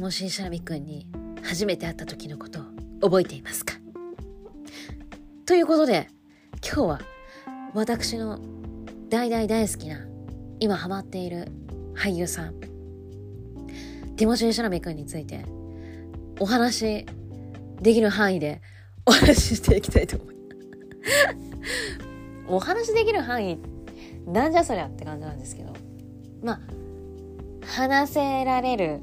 ティモシー・シャラミ君に初めて会った時のことを覚えていますか？ということで今日は私の大大大好きな今ハマっている俳優さんティモシー・シャラミ君についてお話できる範囲でお話ししていきたいと思います。お話できる範囲なんじゃそりゃって感じなんですけど。まあ話せられる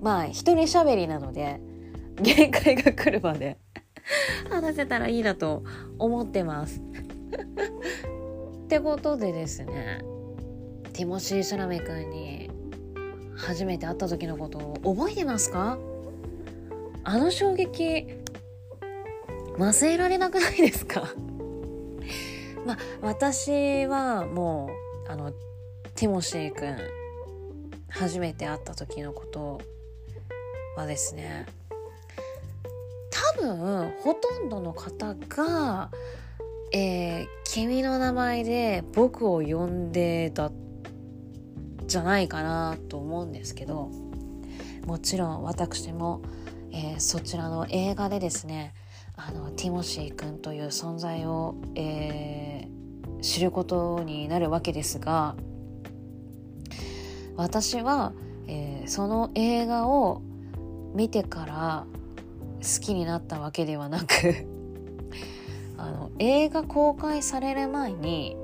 まあ一人喋りなので 限界が来るまで話せたらいいなと思ってます。ってことでですねティモシー・シャラメ君に初めて会った時のことを覚えてますか？あの衝撃忘れられなくないですか？まあ私はもうあのティモシー君初めて会った時のことはですね多分ほとんどの方が、えー、君の名前で僕を呼んでたじゃないかなと思うんですけどもちろん私も、えー、そちらの映画でですねあのティモシー君という存在を、えー、知ることになるわけですが私は、えー、その映画を見てから好きになったわけではなく あの映画公開される前に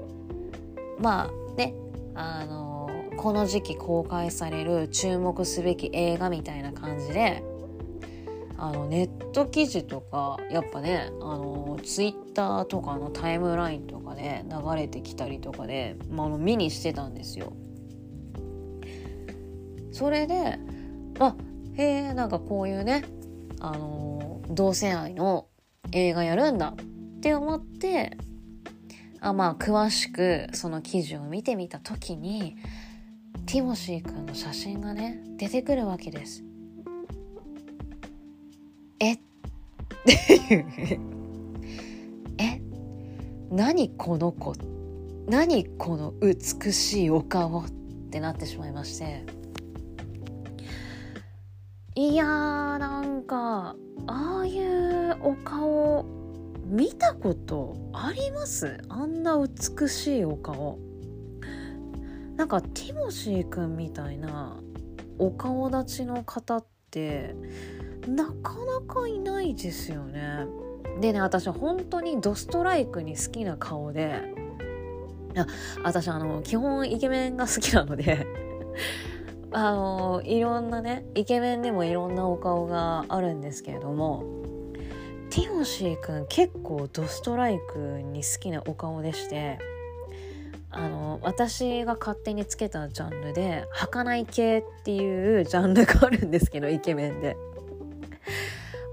まあねあのこの時期公開される注目すべき映画みたいな感じであのネット記事とかやっぱねあのツイッターとかのタイムラインとかで流れてきたりとかで、まあ、あの見にしてたんですよ。それであへえんかこういうねあの同性愛の映画やるんだって思ってあまあ詳しくその記事を見てみた時にティモシー君の写真がね出てくるわけです。え？っていうえ？何この子？何この美しいお顔？ってなってしまいまして。いやーなんかああいうお顔見たことあります？あんな美しいお顔なんかティモシーくんみたいなお顔立ちの方ってなかなかいないですよね。でね私は本当にドストライクに好きな顔で私あの基本イケメンが好きなのであのいろんなねイケメンでもいろんなお顔があるんですけれどもティモシーくん結構ドストライクに好きなお顔でしてあの私が勝手につけたジャンルで儚い系っていうジャンルがあるんですけどイケメンで。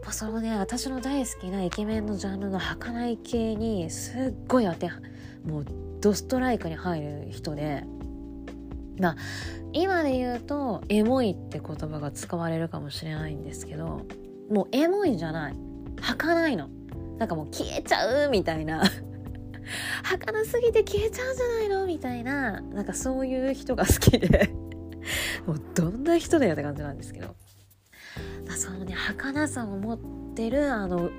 まあそのね私の大好きなイケメンのジャンルの儚い系にすっごい当てもうドストライクに入る人でまあ今で言うとエモいって言葉が使われるかもしれないんですけどもうエモいじゃない。儚いの。なんかもう消えちゃうみたいな。儚すぎて消えちゃうんじゃないの？みたいな。なんかそういう人が好きで。もうどんな人だよって感じなんですけど。そのね儚さを持ってるあの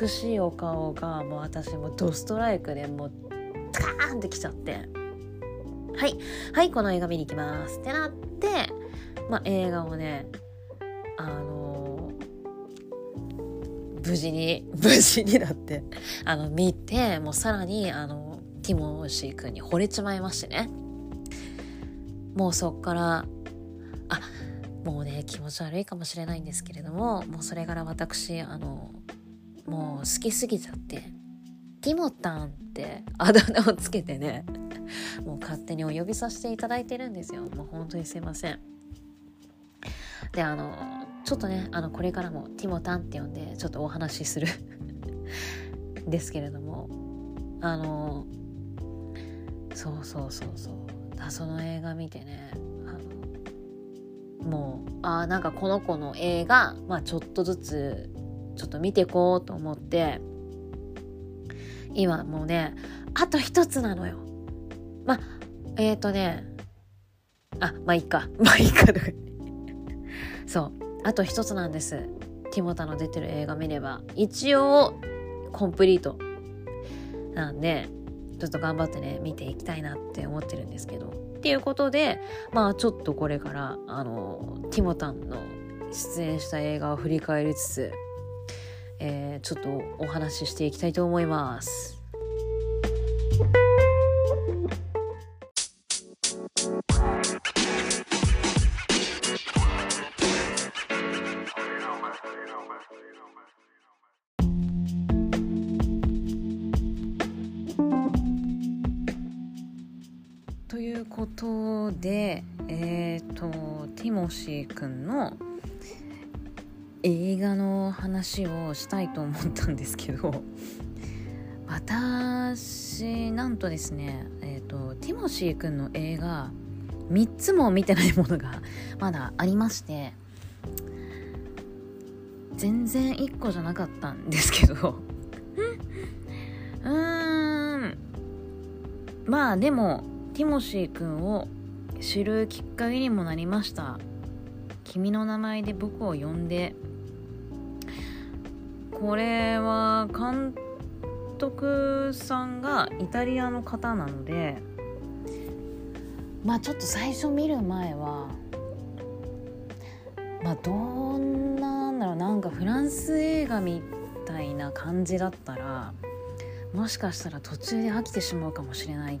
美しいお顔がもう私もドストライクでもうカーンってきちゃって。はい。はいこの映画見に行きます。ってなってまあ映画をねあのー、無事に 無事になってあの見てもうさらにあのティモシー君に惚れちまいましてね。もうそっからあもうね気持ち悪いかもしれないんですけれどももうそれから私あのもう好きすぎちゃってティモタンってあだ名をつけてねもう勝手にお呼びさせていただいてるんですよ。もう本当にすいません。であのちょっとねあのこれからもティモタンって呼んでちょっとお話しする ですけれどもあのそうそうそうそう。だその映画見てねあのもうあなんかこの子の映画、まあ、ちょっとずつちょっと見ていこうと思って今もうねあと一つなのよ。まあえっ、ー、とねあまあいいか。まあい いかそう。あと一つなんです。ティモタの出てる映画見れば。一応コンプリート。なんでちょっと頑張ってね見ていきたいなって思ってるんですけど。っていうことでまあちょっとこれからあのティモタンの出演した映画を振り返りつつ、えー、ちょっとお話ししていきたいと思います。ということでえ、ー、とティモシーくんの話をしたいと思ったんですけど 私なんとですねえ、ー、とティモシーくんの映画3つも見てないものが まだありまして全然1個じゃなかったんですけど うーん。まあでもティモシーくんを知るきっかけにもなりました。君の名前で僕を呼んでこれは監督さんがイタリアの方なのでまあちょっと最初見る前はまあどんなんだろうなんかフランス映画みたいな感じだったらもしかしたら途中で飽きてしまうかもしれないっ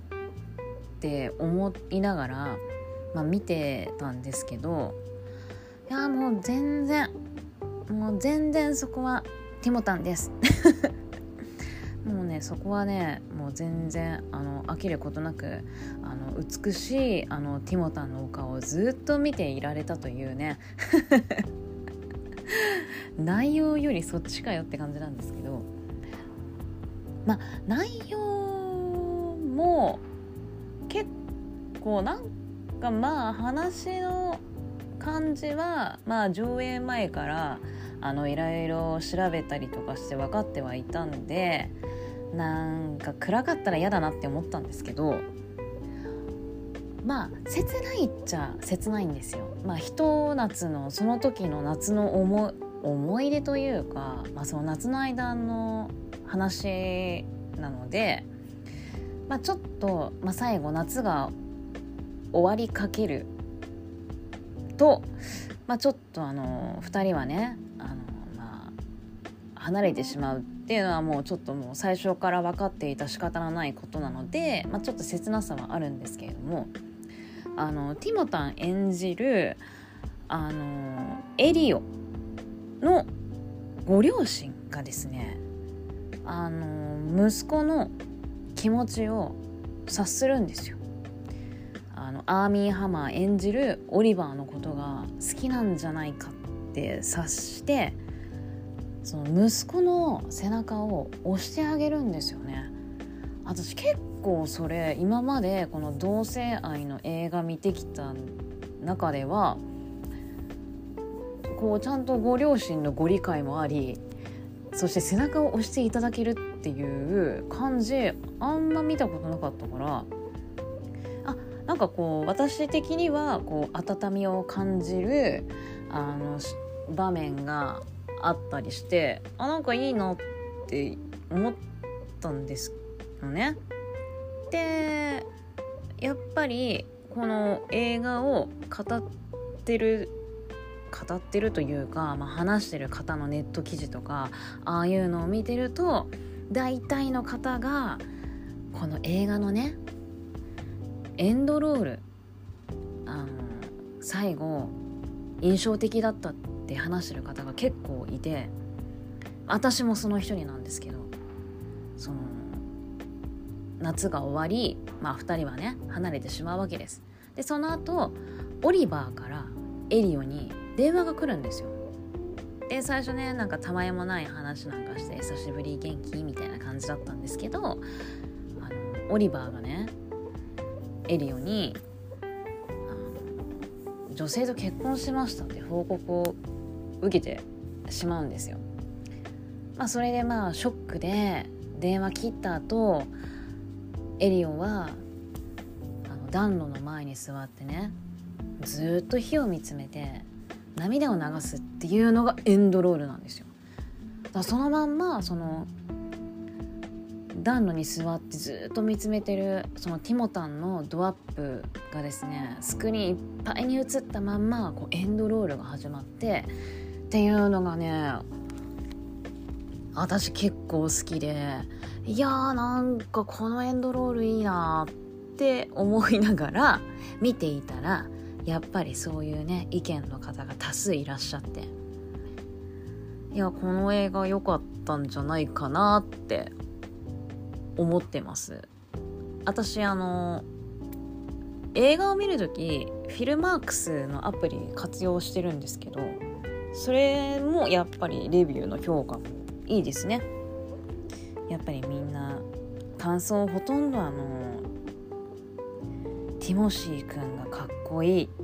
て思いながら、まあ、見てたんですけどいやもう全然もう全然そこはティモタンです。もうねそこはねもう全然あの飽きることなくあの美しいあのティモタンのお顔をずっと見ていられたというね。内容よりそっちかよって感じなんですけど。まあ内容も結構なんかまあ話の感じはまあ上映前からあのいろいろ調べたりとかして分かってはいたんでなんか暗かったら嫌だなって思ったんですけどまあ切ないっちゃ切ないんですよ。まあ、ひと夏のその時の夏の思思い出というか、まあ、その夏の間の話なのでまあ、ちょっと、まあ、最後夏が終わりかけると、まあ、ちょっとあの2人はね、離れてしまうっていうのはもうちょっともう最初から分かっていた仕方のないことなので、まあ、ちょっと切なさはあるんですけれどもあのティモタン演じるあのエリオのご両親がですねあの息子の気持ちを察するんですよ。あのアーミー・ハマー演じるオリバーのことが好きなんじゃないかって察してその息子の背中を押してあげるんですよね。私結構それ今までこの同性愛の映画見てきた中ではこうちゃんとご両親のご理解もありそして背中を押していただけるっていう感じあんま見たことなかったからあなんかこう私的にはこう温みを感じるあの場面があったりしてあなんかいいなって思ったんですよね。でやっぱりこの映画を語ってる語ってるというか、まあ、話してる方のネット記事とかああいうのを見てると大体の方がこの映画のねエンドロールあの最後印象的だったって話してる方が結構いて私もその一人なんですけどその夏が終わり、まあ、2人はね離れてしまうわけです。でその後オリバーからエリオに電話が来るんですよで最初ねなんかたまえもない話なんかして久しぶり元気？みたいな感じだったんですけどあのオリバーがねエリオに女性と結婚しましたって報告を受けてしまうんですよ。まあ、それでまあショックで電話切った後エリオはあの暖炉の前に座ってねずっと火を見つめて涙を流すっていうのがエンドロールなんですよだからそのまんまその暖炉に座ってずっと見つめてるそのティモタンのドアップがですねスクリーンいっぱいに映ったまんまこうエンドロールが始まってっていうのがね私結構好きでいやーなんかこのエンドロールいいなって思いながら見ていたらやっぱりそういうね意見の方が多数いらっしゃって。いやこの映画良かったんじゃないかなって思ってます。私あの映画を見る時フィルマークスのアプリ活用してるんですけどそれもやっぱりレビューの評価もいいですね。やっぱりみんな感想ほとんどあのティモシーくんがかっこいい。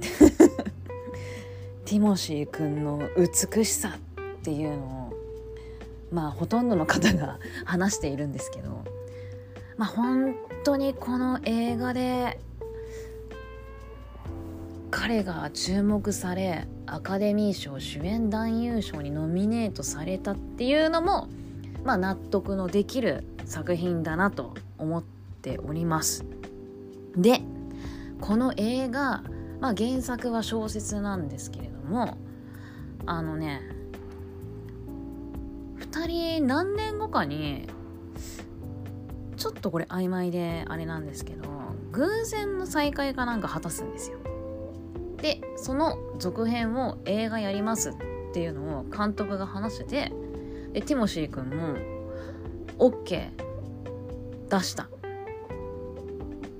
ティモシーくんの美しさっていうのをまあほとんどの方が話しているんですけどまあ本当にこの映画で彼が注目されアカデミー賞主演男優賞にノミネートされたっていうのもまあ納得のできる作品だなと思っております。でこの映画、まあ、原作は小説なんですけれどもあのね2人何年後かにちょっとこれ曖昧であれなんですけど偶然の再会かなんか果たすんですよ。その続編を映画やりますっていうのを監督が話しててでティモシー君も OK 出した。っ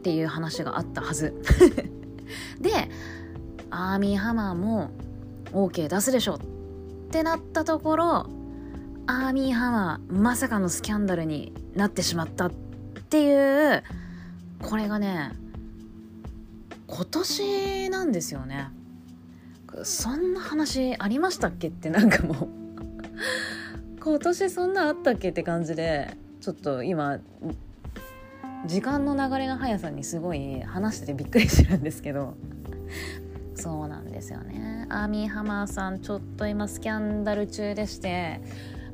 ていう話があったはず。でアーミーハマーも OK 出すでしょ。ってなったところアーミーハマーまさかのスキャンダルになってしまった。っていうこれがね今年なんですよね。そんな話ありましたっけってなんかもう。今年そんなあったっけって感じでちょっと今時間の流れの速さにすごい話しててびっくりしてるんですけど。そうなんですよね。アーミーハマーさんちょっと今スキャンダル中でして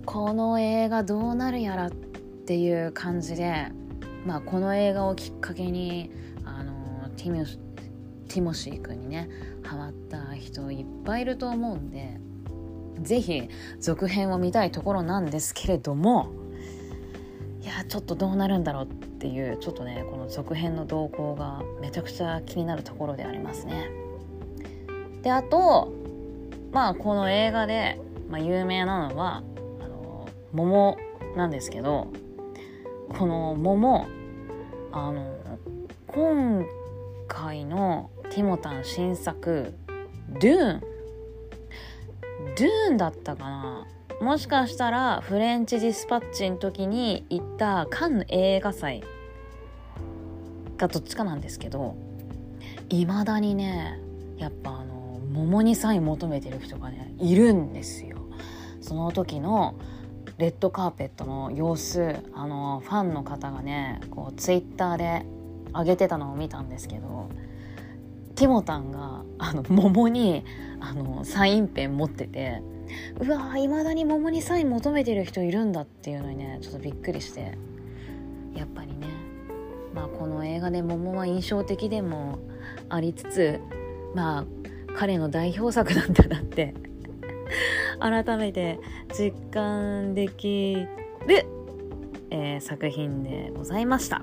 この映画どうなるやらっていう感じでまあこの映画をきっかけにあのティミティモシー君にねハマった人いっぱいいると思うんで是非続編を見たいところなんですけれどもいやちょっとどうなるんだろうっていうちょっとねこの続編の動向がめちゃくちゃ気になるところでありますね。であとまあこの映画で、まあ、有名なのはあの桃なんですけどこの桃あの今回のティモタン新作「ドゥーン」ドゥーンだったかな？もしかしたらフレンチディスパッチの時に行ったカンヌ映画祭がどっちかなんですけどいまだにねやっぱあの桃にサイン求めてる人がねいるんですよ。その時のレッドカーペットの様子あのファンの方がねこうツイッターで上げてたのを見たんですけどティモタンがあの桃にあのサインペン持っててうわいまだに桃にサイン求めてる人いるんだっていうのにねちょっとびっくりしてやっぱりねまあこの映画で桃は印象的でもありつつまあ彼の代表作なんだなって改めて実感できる、えー、作品でございました。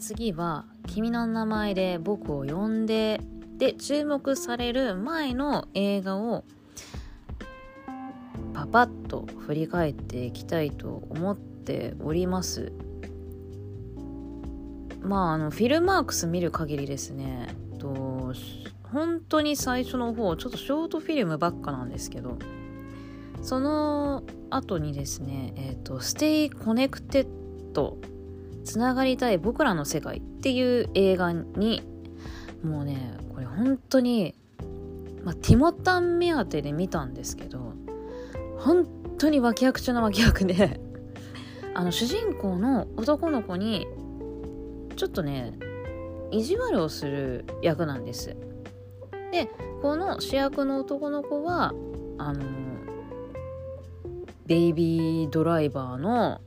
次は「君の名前で僕を呼んで」で注目される前の映画をパパッと振り返っていきたいと思っております。まああのフィルマークス見る限りですねと本当に最初の方ちょっとショートフィルムばっかなんですけどその後にですねえっ、ー、と「ステイコネクテッドつながりたい僕らの世界っていう映画にもうねこれ本当にまあ、ティモタン目当てで見たんですけど本当に脇役中の脇役で あの主人公の男の子にちょっとね意地悪をする役なんです。でこの主役の男の子はあのベイビードライバーの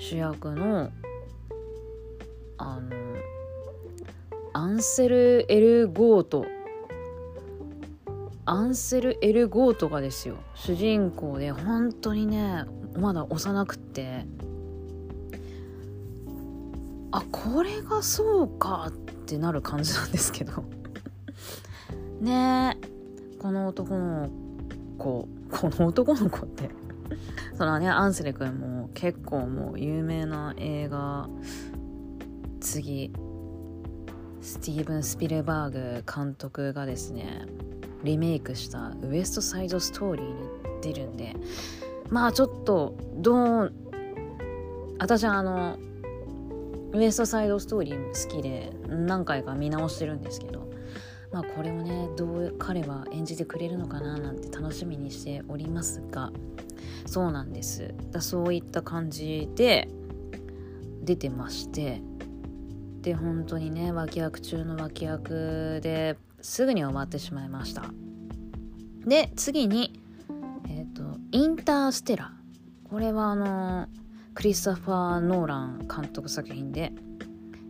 主役のあのアンセル・エルゴート。アンセル・エルゴートがですよ主人公で本当にねまだ幼くって。あこれがそうかってなる感じなんですけど。ねえこの男の子この男の子って。そのねアンセル君も結構もう有名な映画次スティーブン・スピルバーグ監督がですねリメイクしたウエストサイドストーリーに出るんでまあちょっとどう私はあのウエストサイドストーリー好きで何回か見直してるんですけどまあこれをねどう彼は演じてくれるのかななんて楽しみにしておりますがそうなんです。だそういった感じで出てまして。で本当にね脇役中の脇役ですぐに終わってしまいました。で次にえっ、ー、とインターステラこれはあのクリストファー・ノーラン監督作品で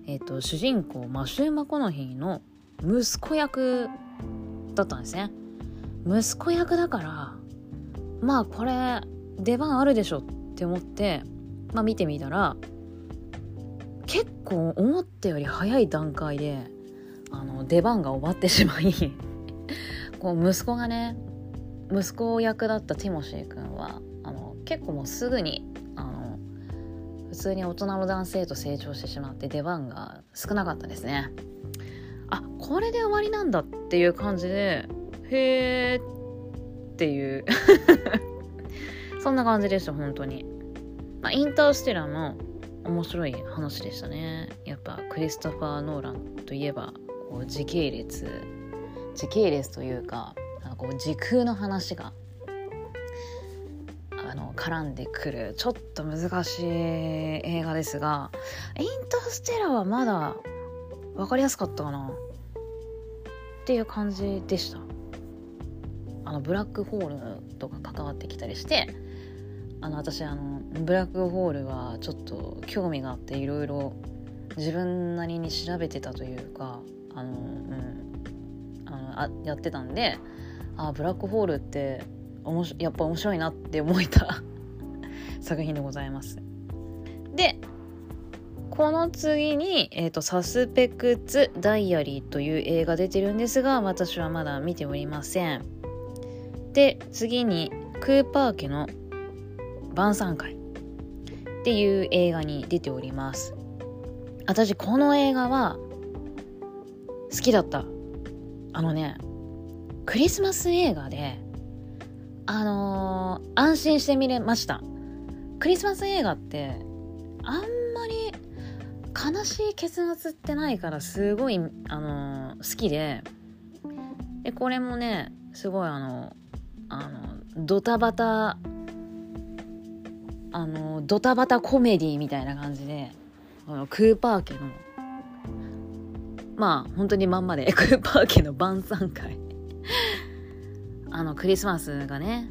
えっ、ー、と主人公マシュー・マコノヒーの息子役だったんですね。息子役だからまあこれ出番あるでしょって思ってまあ見てみたら結構思ったより早い段階であの出番が終わってしまい こう息子がね息子役だったティモシー君はあの結構もうすぐにあの普通に大人の男性と成長してしまって出番が少なかったですね。あこれで終わりなんだっていう感じでへーっていう。そんな感じでした本当に、まあ、インターステラーの面白い話でしたね。やっぱクリストファー・ノーランといえばこう時系列時系列というかこう時空の話があの絡んでくるちょっと難しい映画ですがインターステラーはまだ分かりやすかったかな。っていう感じでした。あのブラックホールとか関わってきたりしてあの私あのブラックホールはちょっと興味があっていろいろ自分なりに調べてたというかあの、うん、あのあやってたんであブラックホールっておもしやっぱ面白いなって思えた 作品でございます。でこの次に、えーと「サスペクツ・ダイアリー」という映画出てるんですが私はまだ見ておりません。で次にクーパー家の晩餐会っていう映画に出ております。私この映画は好きだった。あのねクリスマス映画であのー、安心して見れました。クリスマス映画ってあんまり悲しい結末ってないからすごい、あのー、好きででこれもねすごいあのあのドタバタあのドタバタコメディみたいな感じであのクーパー家のまあ本当にまんまで クーパー家の晩餐会。あのクリスマスがね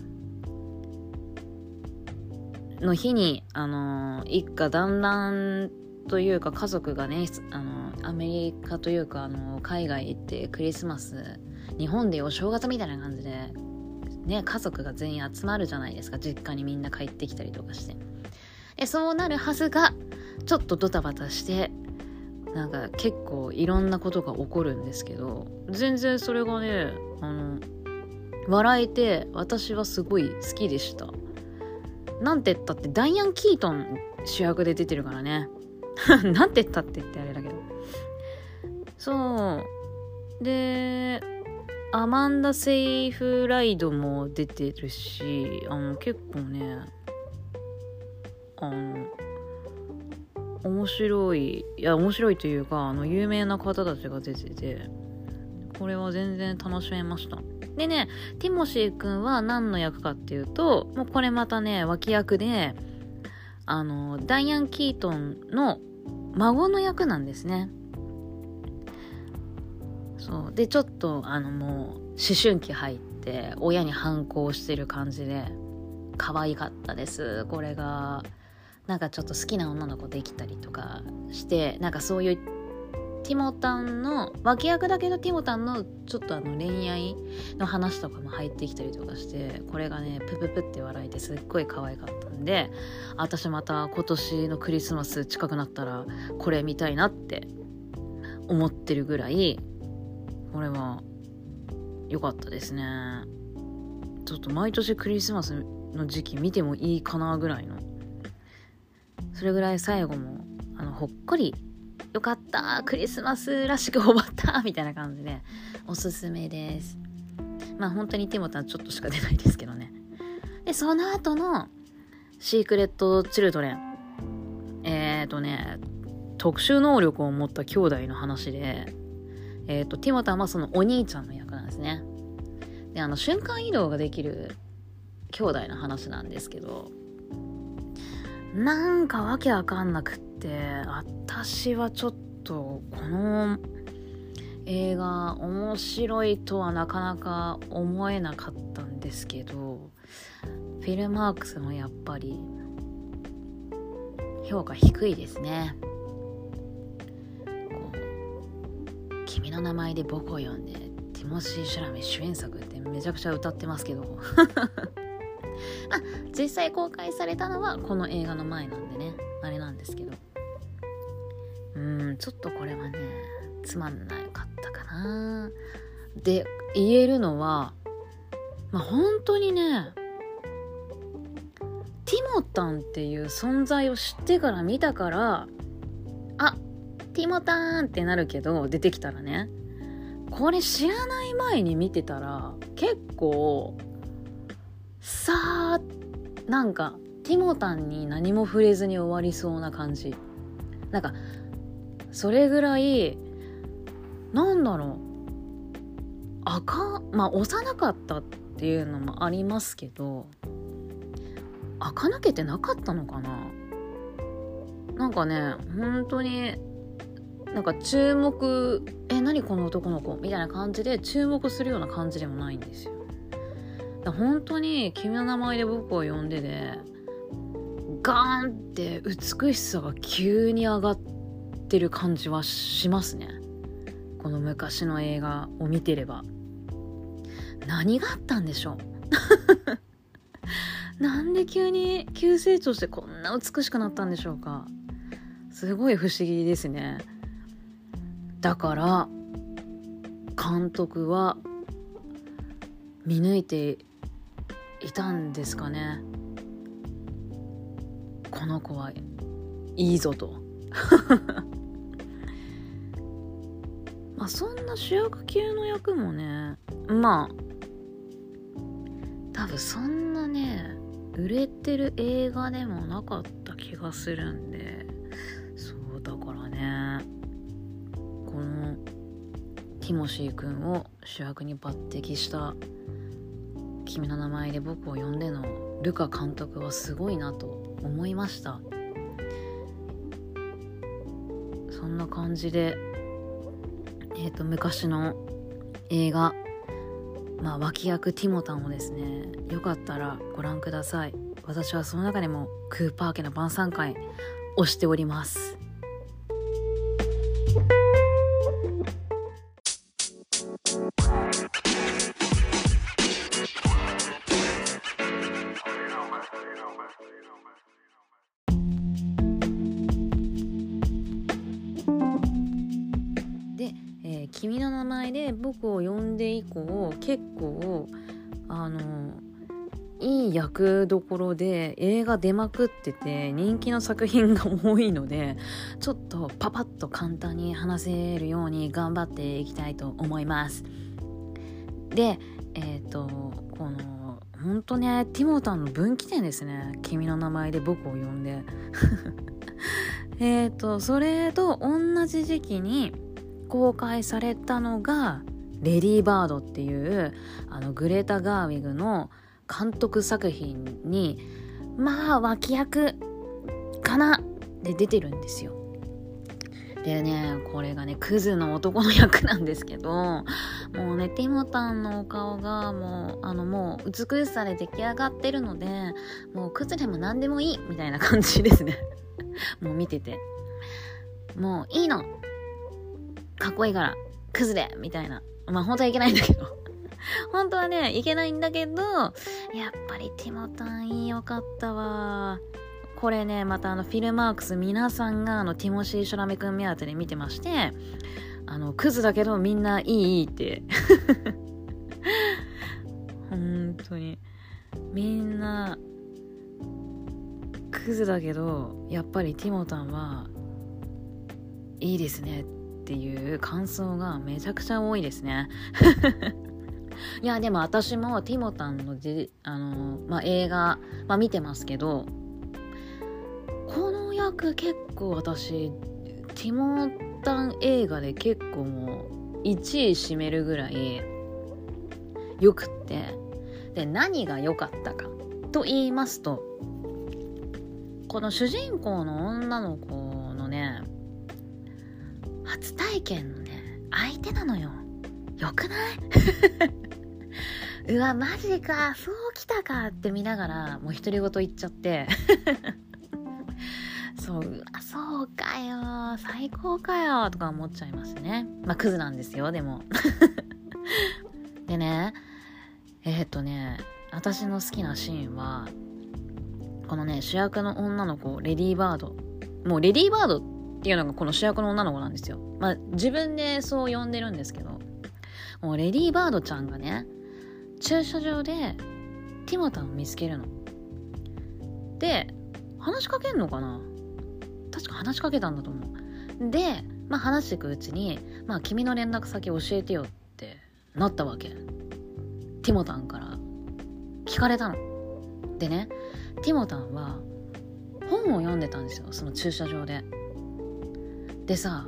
の日にあの一家団らんというか家族がねあのアメリカというかあの海外行ってクリスマス日本でお正月みたいな感じでね、家族が全員集まるじゃないですか。実家にみんな帰ってきたりとかして。でそうなるはずがちょっとドタバタしてなんか結構いろんなことが起こるんですけど全然それがねあの笑えて私はすごい好きでした。なんて言ったってダイアン・キートン主役で出てるからね。なんて言ったって言ってあれだけど。そう。でアマンダ・セイフライドも出てるしあの結構ねあの面白いいや面白いというかあの有名な方たちが出ててこれは全然楽しめました。でねティモシーくんは何の役かっていうともうこれまたね脇役であのダイアン・キートンの孫の役なんですね。そう。でちょっとあのもう思春期入って親に反抗してる感じで可愛かったですこれが。なんかちょっと好きな女の子できたりとかしてなんかそういうティモタンの脇役だけどティモタンのちょっとあの恋愛の話とかも入ってきたりとかしてこれがねプププって笑えてすっごい可愛かったんで私また今年のクリスマス近くなったらこれ見たいなって思ってるぐらいこれは良かったですね。ちょっと毎年クリスマスの時期見てもいいかなぐらいの。それぐらい最後もあのほっこりよかったクリスマスらしく終わったみたいな感じでおすすめです。まあ本当にティモタンちょっとしか出ないですけどね。でその後のシークレット・チルドレン。えっ、ー、とね特殊能力を持った兄弟の話でえっ、ー、とティモタンはそのお兄ちゃんの役なんですね。であの瞬間移動ができる兄弟の話なんですけどなんかわけわかんなくって私はちょっとこの映画面白いとはなかなか思えなかったんですけどフィルマークスもやっぱり評価低いですね「君の名前で僕を呼んで」ティモシー・シュラミ主演作ってめちゃくちゃ歌ってますけど。あ実際公開されたのはこの映画の前なんでね。あれなんですけど。うんちょっとこれはねつまんなかったかな。で言えるのはまあ本当にねティモタンっていう存在を知ってから見たからあティモタンってなるけど出てきたらね。これ知らない前に見てたら結構さあなんかティモタンに何も触れずに終わりそうな感じ。なんかそれぐらいなんだろう。赤まあ幼かったっていうのもありますけど赤抜けてなかったのかな。なんかね本当になんか注目え何この男の子？みたいな感じで注目するような感じでもないんですよ。本当に君の名前で僕を呼んででガーンって美しさが急に上がってる感じはしますね。この昔の映画を見てれば。何があったんでしょう？なんで急に急成長してこんな美しくなったんでしょうか？すごい不思議ですね。だから監督は見抜いていたんですかね。この子はいいぞと。まあそんな主役級の役もねまあ多分そんなね売れてる映画でもなかった気がするんで。このティモシー君を主役に抜擢した君の名前で僕を呼んでのルカ監督はすごいなと思いました。そんな感じでえっ、ー、と昔の映画まあ脇役ティモタンをですねよかったらご覧ください。私はその中でもクーパー家の晩餐会をしております。で僕を呼んで以降結構あのいい役どころで映画出まくってて人気の作品が多いのでちょっとパパッと簡単に話せるように頑張っていきたいと思います。でえっ、ー、とこの本当ねティモタンの分岐点ですね。君の名前で僕を呼んで。えっ、とそれと同じ時期に公開されたのが「レディー・バード」っていうあのグレータ・ガーウィグの監督作品にまあ脇役かなで出てるんですよ。でねこれがねクズの男の役なんですけどもうねティモタンのお顔がもうあのもう美しさで出来上がってるのでもうクズでも何でもいいみたいな感じですね。もう見てて。もういいの。かっこいいからクズでみたいな。まあ本当はいけないんだけど。本当はねいけないんだけどやっぱりティモタンいいよかったわ。これねまたあのフィルマークス皆さんがあのティモシー・ショラメ君目当てで見てましてあのクズだけどみんないいいいって。本当に。みんなクズだけどやっぱりティモタンはいいですね。っていう感想がめちゃくちゃ多いですね。いやでも私もティモタンのじあの、まあ、映画、まあ、見てますけどこの役結構私ティモタン映画で結構もう1位占めるぐらいよくってで何が良かったかと言いますとこの主人公の女の子のね初体験のね相手なのよ。よくない？うわマジか。そうきたかって見ながらもう独り言言っちゃって。そううわそうかよ。最高かよとか思っちゃいますね。まあクズなんですよでも。でねえー、っとね私の好きなシーンはこのね主役の女の子レディーバード。もうレディーバードっていうのがこの主役の女の子なんですよ。まあ自分でそう呼んでるんですけどもうレディーバードちゃんがね駐車場でティモタンを見つけるの。で話しかけんのかな？確か話しかけたんだと思う。でまあ話していくうちに「まあ君の連絡先教えてよ」ってなったわけ。ティモタンから。聞かれたの。でねティモタンは本を読んでたんですよその駐車場で。でさ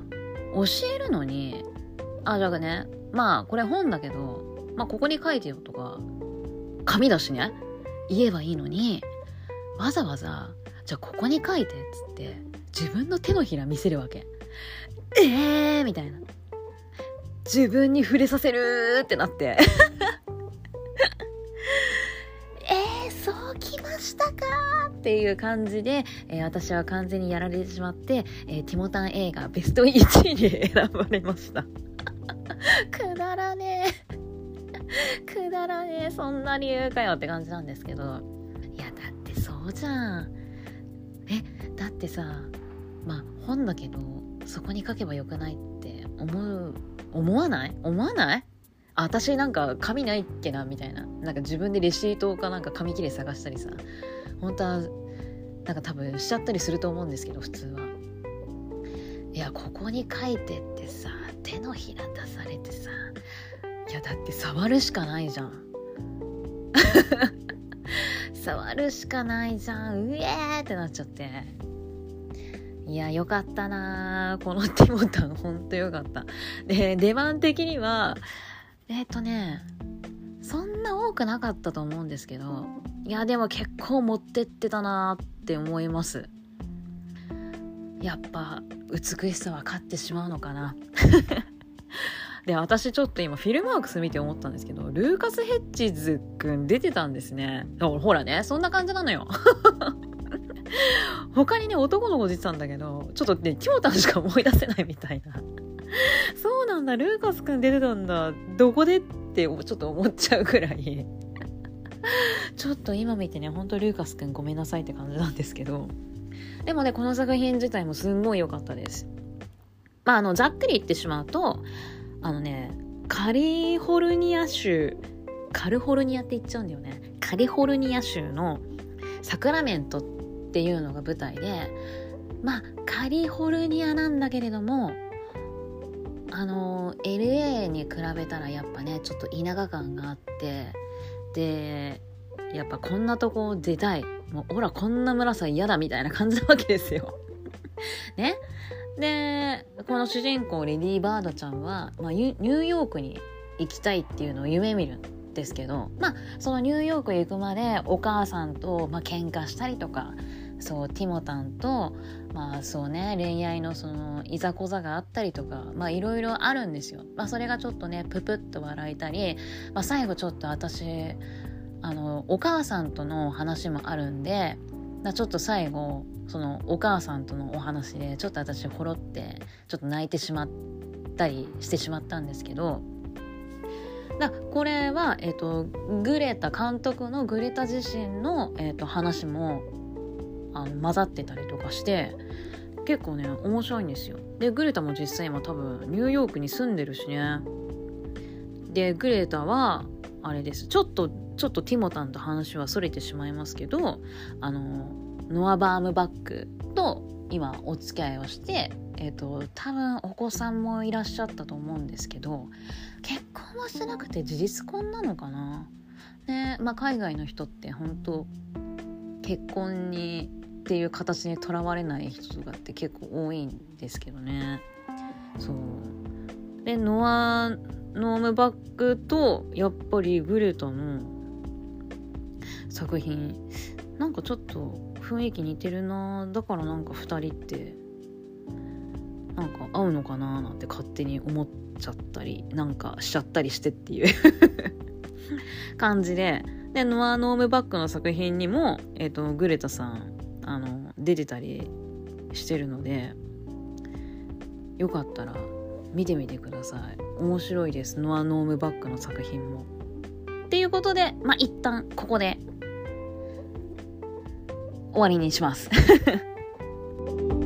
教えるのにあじゃあねまあこれ本だけどまあここに書いてよとか紙だしね言えばいいのにわざわざじゃあここに書いてっつって自分の手のひら見せるわけ。えーみたいな。自分に触れさせるってなって。えー、そうきましたか。っていう感じで、えー、私は完全にやられてしまって、えー、ティモタン映画ベスト1位に選ばれました。くだらねえ。くだらねえ。そんな理由かよって感じなんですけど。いやだってそうじゃん。えだってさまあ本だけどそこに書けばよくないって思う思わない？思わない？私なんか紙ないっけなみたいな。なんか自分でレシートかなんか紙切れ探したりさ。本当はなんか多分しちゃったりすると思うんですけど普通は。いやここに書いてってさ手のひら出されてさいやだって触るしかないじゃん。触るしかないじゃん。うえーってなっちゃって。いやよかったなこのティモタンほんとよかった。で出番的にはえっ、ー、とねそんな多くなかったと思うんですけどいやでも結構持ってってたなって思います。やっぱ美しさは勝ってしまうのかな。で私ちょっと今フィルマークス見て思ったんですけどルーカス・ヘッジズくん出てたんですね。ほらねそんな感じなのよ。他にね男の子出てたんだけどちょっとねキョータンしか思い出せないみたいな。そうなんだルーカスくん出てたんだ。どこでってちょっと思っちゃうくらい。ちょっと今見てねほんとルーカスくんごめんなさいって感じなんですけど。でもねこの作品自体もすんごい良かったです。まああのざっくり言ってしまうとあのねカリフォルニア州カルフォルニアって言っちゃうんだよね。カリフォルニア州のサクラメントっていうのが舞台でまあカリフォルニアなんだけれどもあの LA に比べたらやっぱねちょっと田舎感があってでやっぱこんなとこ出たい。もうほらこんな村さ嫌だみたいな感じなわけですよ。ね。でこの主人公レディー・バードちゃんは、まあ、ニューヨークに行きたいっていうのを夢見るんですけどまあそのニューヨークへ行くまでお母さんと、まあ喧嘩したりとかそうティモタンとまあそうね恋愛のそのいざこざがあったりとかまあいろいろあるんですよ。まあそれがちょっとねププッと笑えたり、まあ、最後ちょっと私あのお母さんとの話もあるんでちょっと最後そのお母さんとのお話でちょっと私ほろってちょっと泣いてしまったりしてしまったんですけどだこれは、えーと、グレタ監督のグレタ自身の、えーと話もあの混ざってたりとかして結構ね面白いんですよ。でグレタも実際今多分ニューヨークに住んでるしね。でグレタはあれです。ちょっとちょっとティモタンと話はそれてしまいますけどあのノア・バームバックと今お付き合いをしてえっ、ー、と多分お子さんもいらっしゃったと思うんですけど結婚はしてなくて事実婚なのかな？ねまあ海外の人って本当結婚にっていう形にとらわれない人とかって結構多いんですけどね。そう。でノア・ノームバックとやっぱりグレタの作品。なんかちょっと雰囲気似てるな。だからなんか2人ってなんか合うのかななんて勝手に思っちゃったりなんかしちゃったりしてっていう。感じで。でノア・ノームバックの作品にも、えーと、グレタさんあの出てたりしてるのでよかったら見てみてください。面白いです。ノア・ノームバックの作品も。っていうことでまあ一旦ここで終わりにします。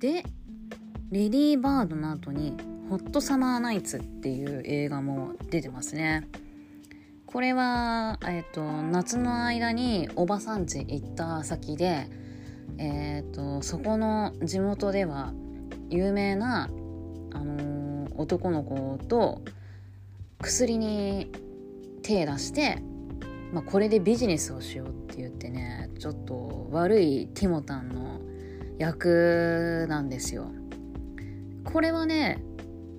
でレディー・バードの後に「ホット・サマー・ナイツ」っていう映画も出てますね。これは、えーと、夏の間におばさん家行った先で、えーと、そこの地元では有名な、あのー、男の子と薬に手出して、まあ、これでビジネスをしようって言ってねちょっと悪いティモタンの役なんですよ。これはね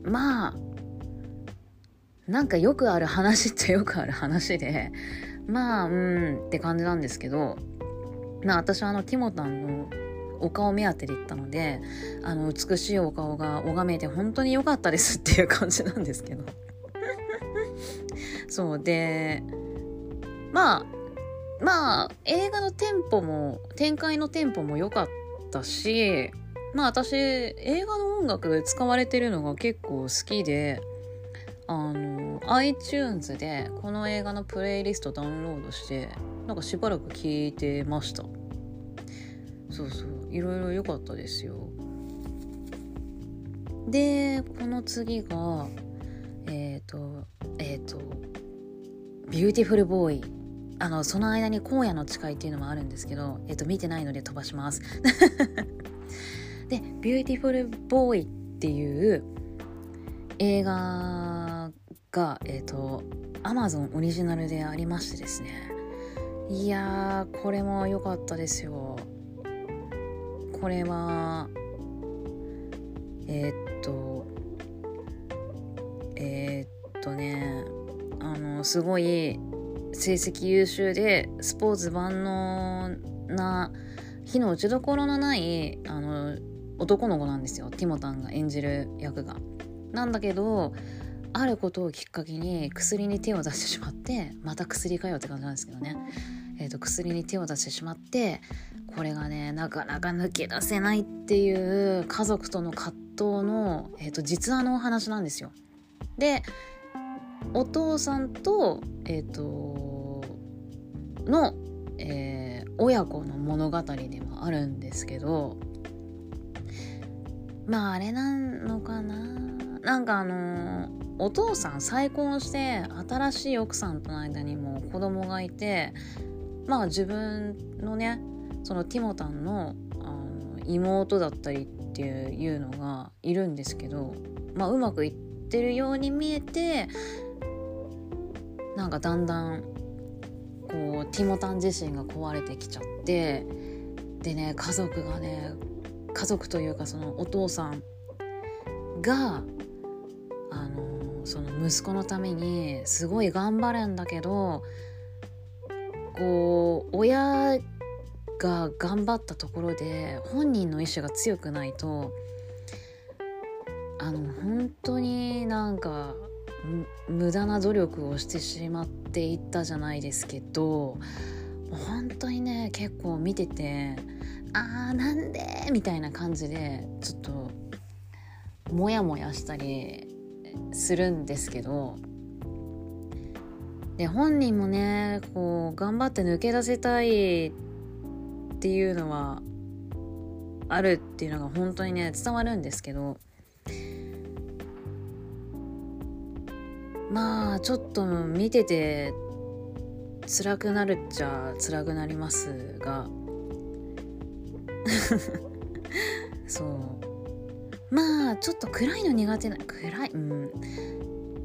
まあなんかよくある話っちゃよくある話でまあうんって感じなんですけどまあ私はあのティモタンのお顔目当てで行ったのであの美しいお顔が拝めて本当に良かったですっていう感じなんですけど そうでまあまあ映画のテンポも展開のテンポも良かっったしまあ私映画の音楽使われてるのが結構好きであの iTunes でこの映画のプレイリストダウンロードしてなんかしばらく聴いてました。そうそういろいろ良かったですよ。でこの次がえっ、ー、とえっ、ー、とビューティフルボーイあのその間に荒野の誓いっていうのもあるんですけど、えっと、見てないので飛ばします。で「ビューティフル・ボーイ」っていう映画がえっとアマゾンオリジナルでありましてですね。いやーこれも良かったですよ。これはえー、っとえー、っとねあのすごい成績優秀でスポーツ万能な火の打ちどころのないあの男の子なんですよティモタンが演じる役が。なんだけどあることをきっかけに薬に手を出してしまってまた薬かよって感じなんですけどね、えーと、薬に手を出してしまってこれがねなかなか抜け出せないっていう家族との葛藤の、えーと実話のお話なんですよ。でお父さんとえっ、ー、との、えー、親子の物語でもあるんですけどまああれなのかな。なんかあのお父さん再婚して新しい奥さんとの間にも子供がいてまあ自分のねそのティモタンのあの妹だったりっていうのがいるんですけど、まあ、うまくいってるように見えてなんかだんだんこうティモタン自身が壊れてきちゃってでね家族がね家族というかそのお父さんがあのその息子のためにすごい頑張るんだけどこう親が頑張ったところで本人の意志が強くないとあの本当になんか無駄な努力をしてしまっていったじゃないですけど本当にね結構見ててあーなんでみたいな感じでちょっとモヤモヤしたりするんですけどで本人もねこう頑張って抜け出せたいっていうのはあるっていうのが本当にね伝わるんですけどまあちょっと見てて辛くなるっちゃ辛くなりますが。そう。まあちょっと暗いの苦手な暗いうん。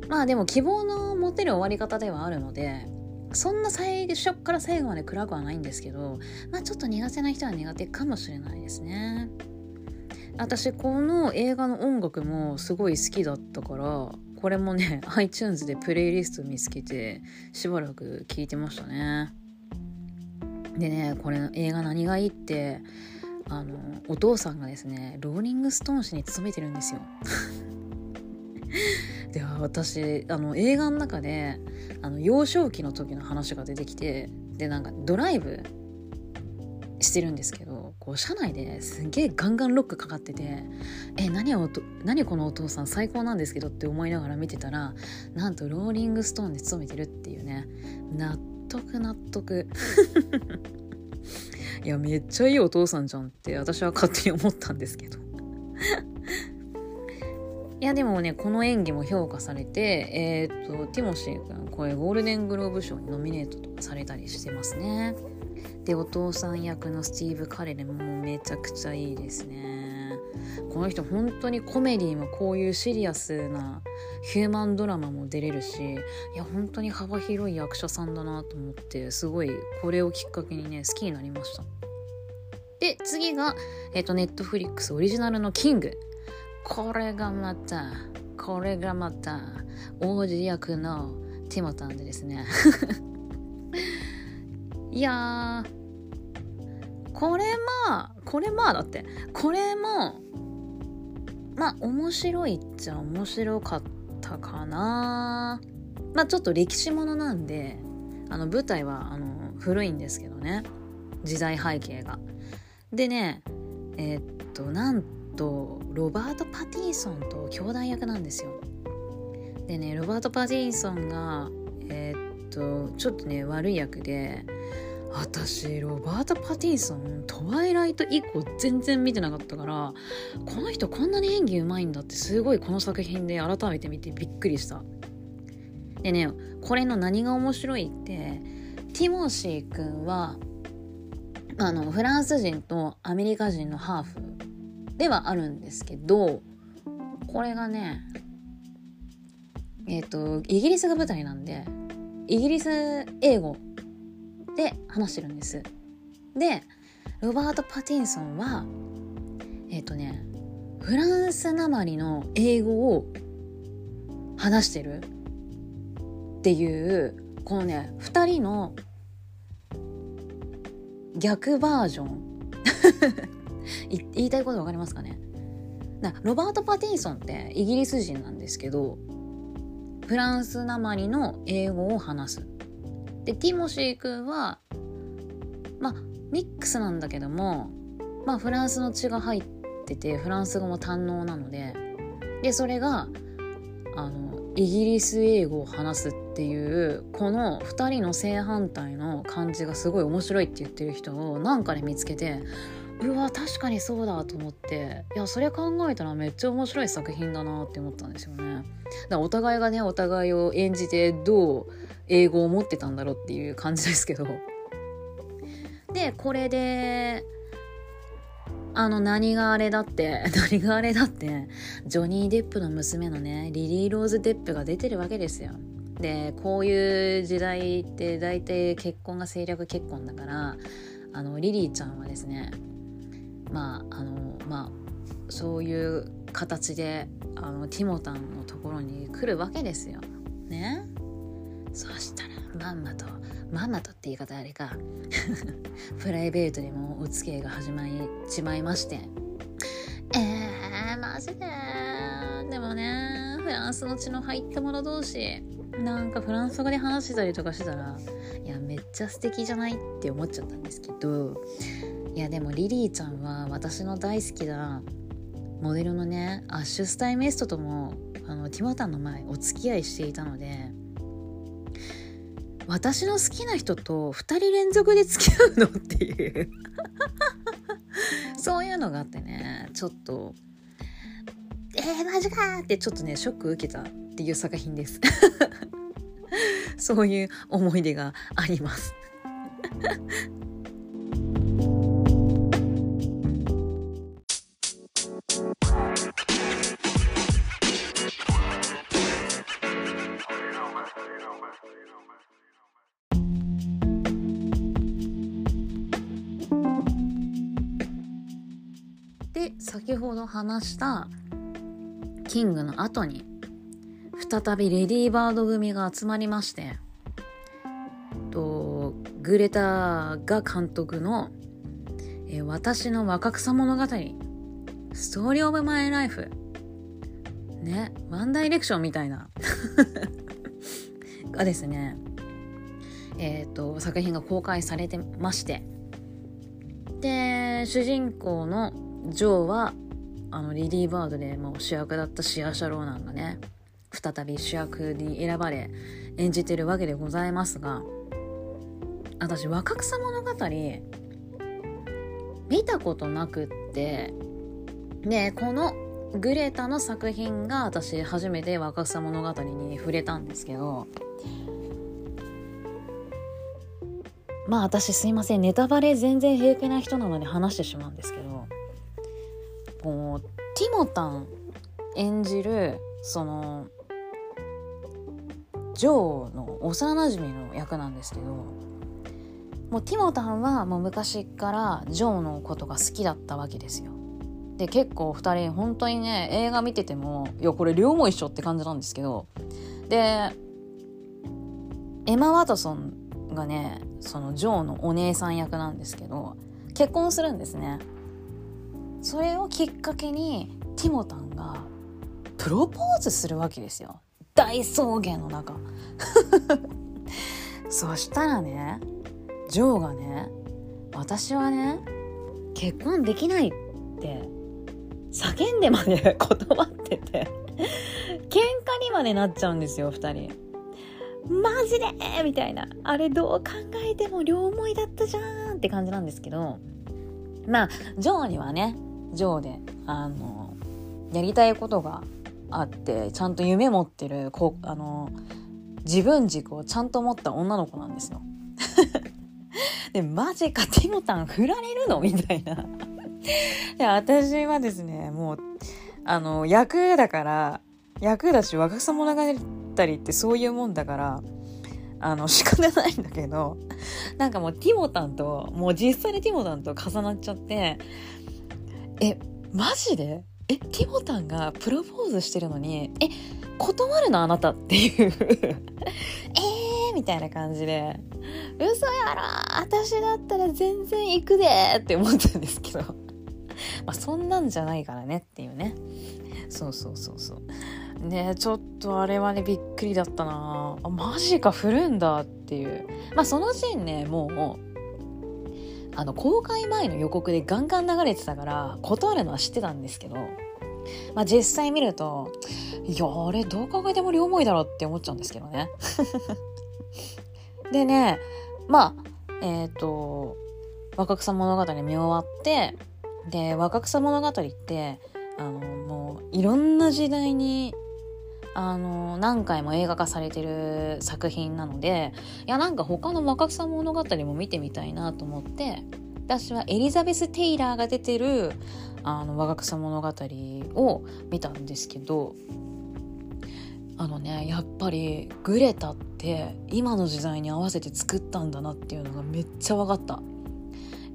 まあでも希望の持てる終わり方ではあるのでそんな最初から最後まで暗くはないんですけどまあちょっと苦手な人は苦手かもしれないですね。私この映画の音楽もすごい好きだったからこれもね iTunes でプレイリスト見つけてしばらく聴いてましたね。でねこれ映画何がいいってあのお父さんがですねローリング・ストーン氏に勤めてるんですよ。では私あの映画の中であの幼少期の時の話が出てきてでなんかドライブしてるんですけどこう車内でねすげえガンガンロックかかっててえ何を何このお父さん最高なんですけどって思いながら見てたらなんとローリングストーンで勤めてるっていうね納得納得。いやめっちゃいいお父さんじゃんって私は勝手に思ったんですけど。いやでもねこの演技も評価されてえっ、とティモシー君これゴールデングローブ賞にノミネートとかされたりしてますね。でお父さん役のスティーブ・カレルもめちゃくちゃいいですねこの人本当にコメディもこういうシリアスなヒューマンドラマも出れるしいや本当に幅広い役者さんだなと思ってすごいこれをきっかけにね好きになりましたで次が、えっ、ー、と、ネットフリックスオリジナルのキング。これがまた、これがまた、王子役のティモタンでですね。いやこれまあ、これまあだって、これも、まあ、面白いっちゃ面白かったかな。まあ、ちょっと歴史ものなんで、あの、舞台は、あの、古いんですけどね。時代背景が。でねえー、っとなんとロバート・パティソンと兄弟役なんですよでねロバート・パティソンがえー、っとちょっとね悪い役で私ロバート・パティソントワイライト以降全然見てなかったからこの人こんなに演技うまいんだってすごいこの作品で改めて見てびっくりした。でねこれの何が面白いってティモシー君はあのフランス人とアメリカ人のハーフではあるんですけどこれがねえっ、ー、とイギリスが舞台なんでイギリス英語で話してるんです。でロバート・パティンソンはえっ、ー、とねフランスなまりの英語を話してるっていうこのね2人の逆バージョン。言いたいこと分かりますかね？だロバート・パティンソンってイギリス人なんですけどフランスなまりの英語を話す。でティモシー君はまあミックスなんだけどもまあフランスの血が入っててフランス語も堪能なのででそれがあのイギリス英語を話すっていうこの2人の正反対の感じがすごい面白いって言ってる人をなんかで見つけてうわ確かにそうだと思っていやそれ考えたらめっちゃ面白い作品だなって思ったんですよね。だからお互いがねお互いを演じてどう英語を持ってたんだろうっていう感じですけど。でこれであの何があれだって 何があれだってジョニー・デップの娘のねリリー・ローズ・デップが出てるわけですよでこういう時代って大体結婚が政略結婚だからあのリリーちゃんはですねまああのまあそういう形であのティモたんのところに来るわけですよ。ねそしたらまんまとまんまとって言い方あれか プライベートでもお付き合いが始まりちまいまして。えー、マジで？でもねフランスの血の入った者同士なんかフランス語で話したりとかしてたらいやめっちゃ素敵じゃないって思っちゃったんですけどいやでもリリーちゃんは私の大好きなモデルのねアッシュスタイメストともあのティモタンの前お付き合いしていたので私の好きな人と2人連続で付き合うのっていう。そういうのがあってね。ちょっと。えー、マジか。ってちょっとねショック受けたっていう作品です。そういう思い出があります。先ほど話したキングの後に再びレディーバード組が集まりましてとグレタが監督の、え、私の若草物語ストーリーオブマイライフねワンダイレクションみたいな がですねえっ、ー、と作品が公開されてましてで主人公のジョーはあのリリー・バードでもう主役だったシア・シャローナンがね再び主役に選ばれ演じてるわけでございますが私若草物語見たことなくってでこのグレタの作品が私初めて若草物語に触れたんですけどまあ私すいませんネタバレ全然平気な人なので話してしまうんですけどこうティモタン演じるそのジョーの幼なじみの役なんですけどもうティモタンはもう昔からジョーのことが好きだったわけですよ。で結構2人本当にね映画見ててもいやこれ両も一緒って感じなんですけどでエマ・ワトソンがねそのジョーのお姉さん役なんですけど結婚するんですね。それをきっかけにティモタンがプロポーズするわけですよ。大草原の中。そしたらねジョーがね私はね結婚できないって叫んでまで 断ってて喧嘩にまでなっちゃうんですよ2人。マジで？みたいな。あれどう考えても両思いだったじゃんって感じなんですけど。まあジョーにはねジョーであのやりたいことがあってちゃんと夢持ってるこあの自分軸をちゃんと持った女の子なんですよ。でマジかティモタン振られるの？みたいな。で私はですねもうあの役だから役だし若さ物語ってそういうもんだからあの仕方ないんだけどなんかもうティモタンともう実際にティモタンと重なっちゃってえマジで？えティモタンがプロポーズしてるのにえ断るのあなたっていう。えーみたいな感じで。嘘やろ私だったら全然行くでって思ったんですけど。まあそんなんじゃないからねっていうね。そうそうそうそう。ねちょっとあれはねびっくりだったな。あマジか振るんだっていう。まあそのシーンねもうあの公開前の予告でガンガン流れてたから断るのは知ってたんですけど、まあ、実際見るといやあれどう考えても両思いだろって思っちゃうんですけどね。でねまあえっ、ー、と若草物語見終わってで若草物語ってあのもういろんな時代にあの何回も映画化されてる作品なのでいやなんか他の若草物語も見てみたいなと思って私はエリザベス・テイラーが出てるあの若草物語を見たんですけどあのねやっぱりグレタって今の時代に合わせて作ったんだなっていうのがめっちゃ分かった。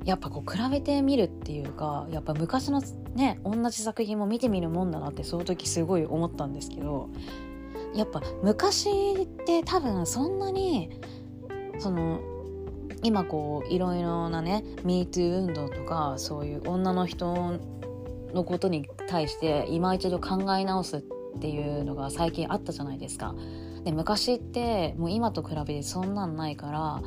やっぱこう比べてみるっていうかやっぱ昔のね同じ作品も見てみるもんだなってその時すごい思ったんですけどやっぱ昔って多分そんなにその今こういろいろなね MeToo 運動とかそういう女の人のことに対して今一度考え直すっていうのが最近あったじゃないですか。で昔ってもう今と比べてそんなんないから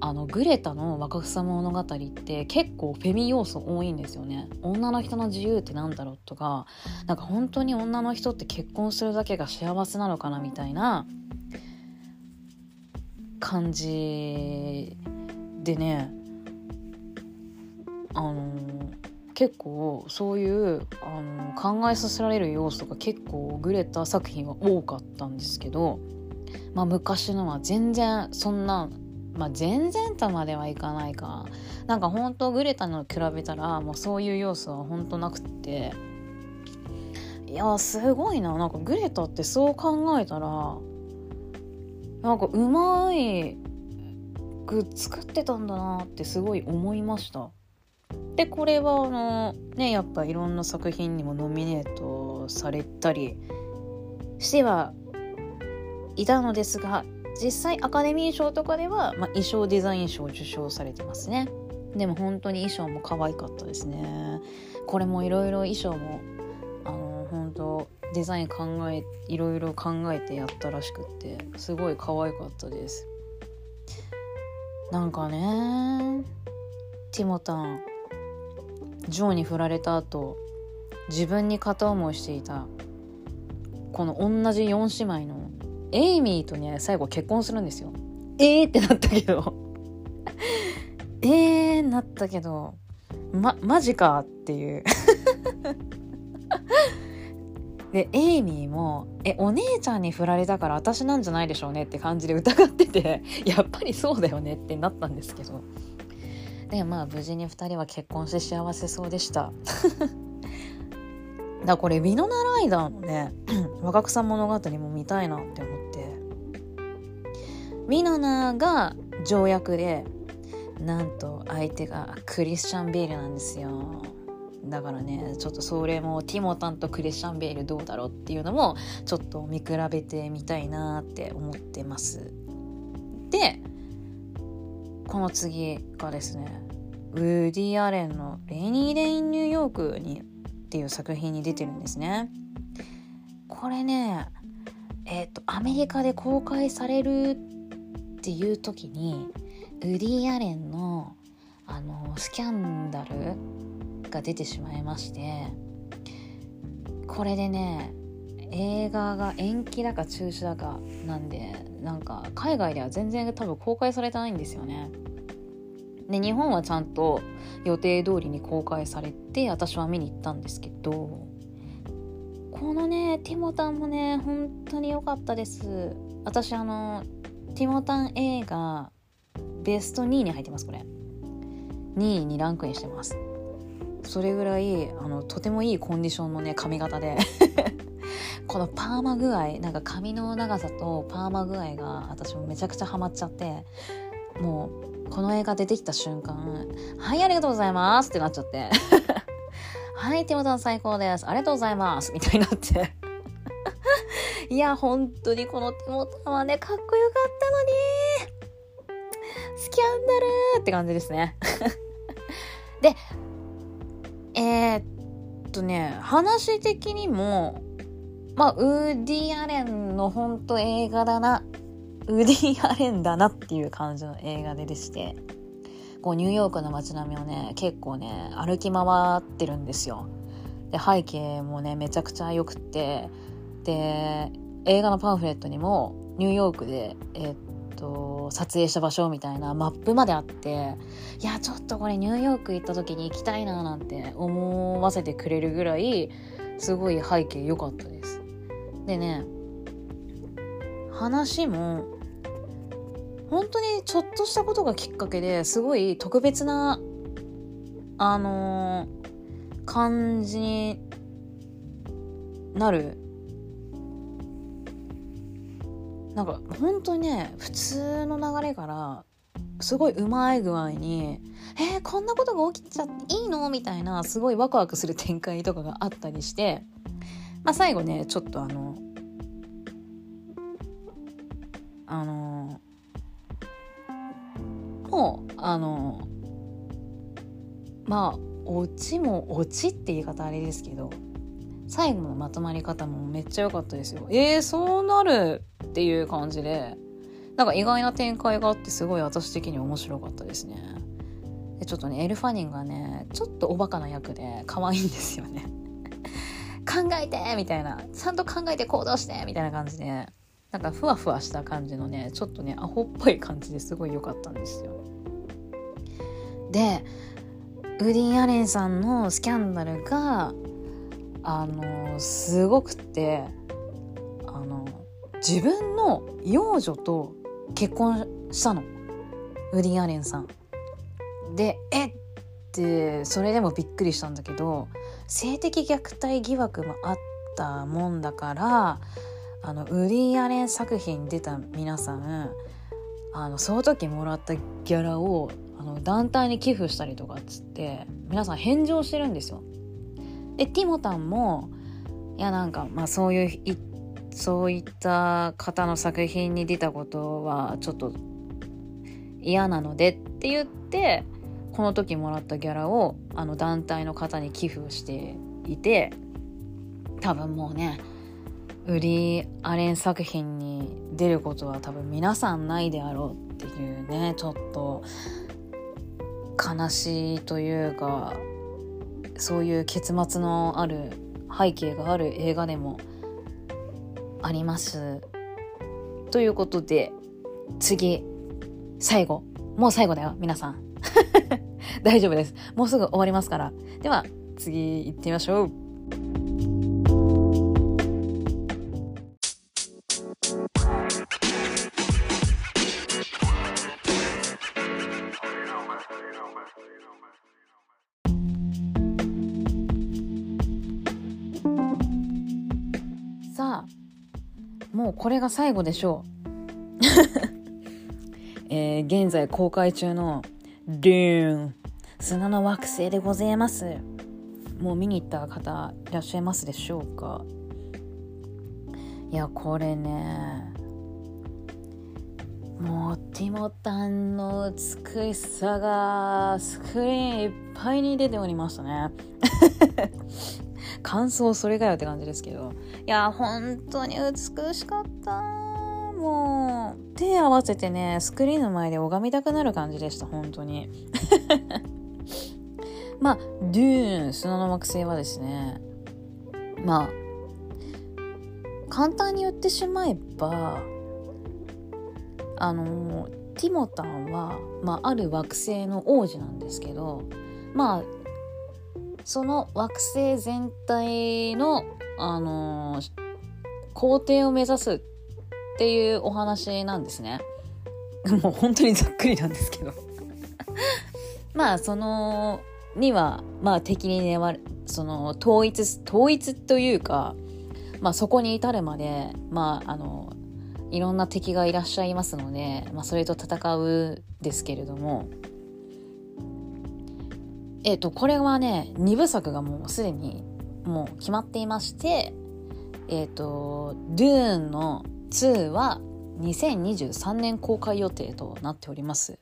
あのグレタの若草物語って結構フェミ要素多いんですよね。女の人の自由ってなんだろうとかなんか本当に女の人って結婚するだけが幸せなのかなみたいな感じでねあの結構そういうあの考えさせられる要素が結構グレタ作品は多かったんですけど、まあ、昔のは全然そんなまあ、全然とまではいかないか。なんか本当グレタの比べたらもうそういう要素は本当なくって。いやすごいな。なんかグレタってそう考えたらなんかうまいく作ってたんだなってすごい思いました。でこれはあのねやっぱいろんな作品にもノミネートされたりしてはいたのですが実際アカデミー賞とかでは、まあ、衣装デザイン賞を受賞されてますね。でも本当に衣装も可愛かったですね。これもいろいろ衣装もあの本当デザイン考えいろいろ考えてやったらしくってすごい可愛かったです。なんかねティモタンジョーに振られた後自分に片思いしていたこの同じ4姉妹のエイミーとね最後結婚するんですよ。えーってなったけど。えーなったけどまマジかっていう。でエイミーも「えお姉ちゃんに振られたから私なんじゃないでしょうね」って感じで疑っててやっぱりそうだよねってなったんですけど。でまあ無事に2人は結婚して幸せそうでしただこれウィノナライダーのね 若草物語も見たいなって思って。ウィノナが条約でなんと相手がクリスチャン・ベールなんですよ。だからねちょっとそれもティモタンとクリスチャン・ベールどうだろうっていうのもちょっと見比べてみたいなって思ってます。でこの次がですねウーディ・アレンの「レイニー・レイン・ニューヨーク」にっていう作品に出てるんですね。これねえっ、ー、とアメリカで公開されるっていう時にウディ・アレンのあのスキャンダルが出てしまいましてこれでね映画が延期だか中止だかなんでなんか海外では全然多分公開されてないんですよね。で日本はちゃんと予定通りに公開されて私は見に行ったんですけどこのねティモタンもね本当に良かったです。私あのティモタン映画ベスト2位に入ってますこれ。2位にランクインしてます。それぐらいあのとてもいいコンディションのね髪型で。このパーマ具合なんか髪の長さとパーマ具合が私もめちゃくちゃハマっちゃってもうこの映画出てきた瞬間、はい、ありがとうございますってなっちゃって。はい、ティモタン最高です。ありがとうございます。みたいになって。いや、本当にこのティモタンはね、かっこよかったのに。スキャンダルって感じですね。で、えー、っとね、話的にも、まあ、ウーディ・アレンの本当映画だなウディ・アレンだなっていう感じの映画ででしてこうニューヨークの街並みをね結構ね歩き回ってるんですよ。で背景もねめちゃくちゃ良くってで映画のパンフレットにもニューヨークでえっと撮影した場所みたいなマップまであっていやちょっとこれニューヨーク行った時に行きたいななんて思わせてくれるぐらいすごい背景良かったです。でね話も本当にちょっとしたことがきっかけですごい特別なあのー、感じになるなんか本当にね普通の流れからすごいうまい具合に「えー、こんなことが起きちゃっていいの?」みたいなすごいワクワクする展開とかがあったりして、まあ、最後ねちょっとあのあのもあのまあオチもオチって言い方あれですけど最後のまとまり方もめっちゃ良かったですよ。えー、そうなるっていう感じでなんか意外な展開があってすごい私的に面白かったですね。でちょっとねエル・ファニンがねちょっとおバカな役で可愛いんですよね。考えてみたいなちゃんと考えて行動してみたいな感じでなんかふわふわした感じのねちょっとねアホっぽい感じですごい良かったんですよ。でウディ・アレンさんのスキャンダルがあのすごくてあの自分の幼女と結婚したのウディ・アレンさん。でえってそれでもびっくりしたんだけど性的虐待疑惑もあったもんだからあのウディ・アレン作品出た皆さんあのその時もらったギャラをあの団体に寄付したりとかっつって皆さん返上してるんですよ。でティモタンもいやなんかまあそういうそういった方の作品に出たことはちょっと嫌なのでって言ってこの時もらったギャラをあの団体の方に寄付していて多分もうね売りアレン作品に出ることは多分皆さんないであろうっていうねちょっと悲しいというかそういう結末のある背景がある映画でもあります。ということで次最後。もう最後だよ皆さん。大丈夫です。もうすぐ終わりますから。では次行ってみましょう。これが最後でしょう。えー、現在公開中のドゥーン砂の惑星でございます。もう見に行った方いらっしゃいますでしょうかいや、これね、もうティモタンの美しさがスクリーンいっぱいに出ておりましたね。感想それかよって感じですけど。いや、本当に美しかった。もう、手合わせてね、スクリーンの前で拝みたくなる感じでした、本当に。まあ、デューン、砂の惑星はですね、まあ、簡単に言ってしまえば、あの、ティモタンは、まあ、ある惑星の王子なんですけど、まあ、その惑星全体の、あのー、皇帝を目指すっていうお話なんですね。もう本当にざっくりなんですけど まあ、その、には、まあ敵に粘る、その、統一、統一というか、まあそこに至るまで、まあ、あの、いろんな敵がいらっしゃいますので、まあそれと戦うですけれども、えっ、ー、と、これはね、2部作がもうすでにもう決まっていまして、えっ、ー、と、ドゥーンの2は2023年公開予定となっております。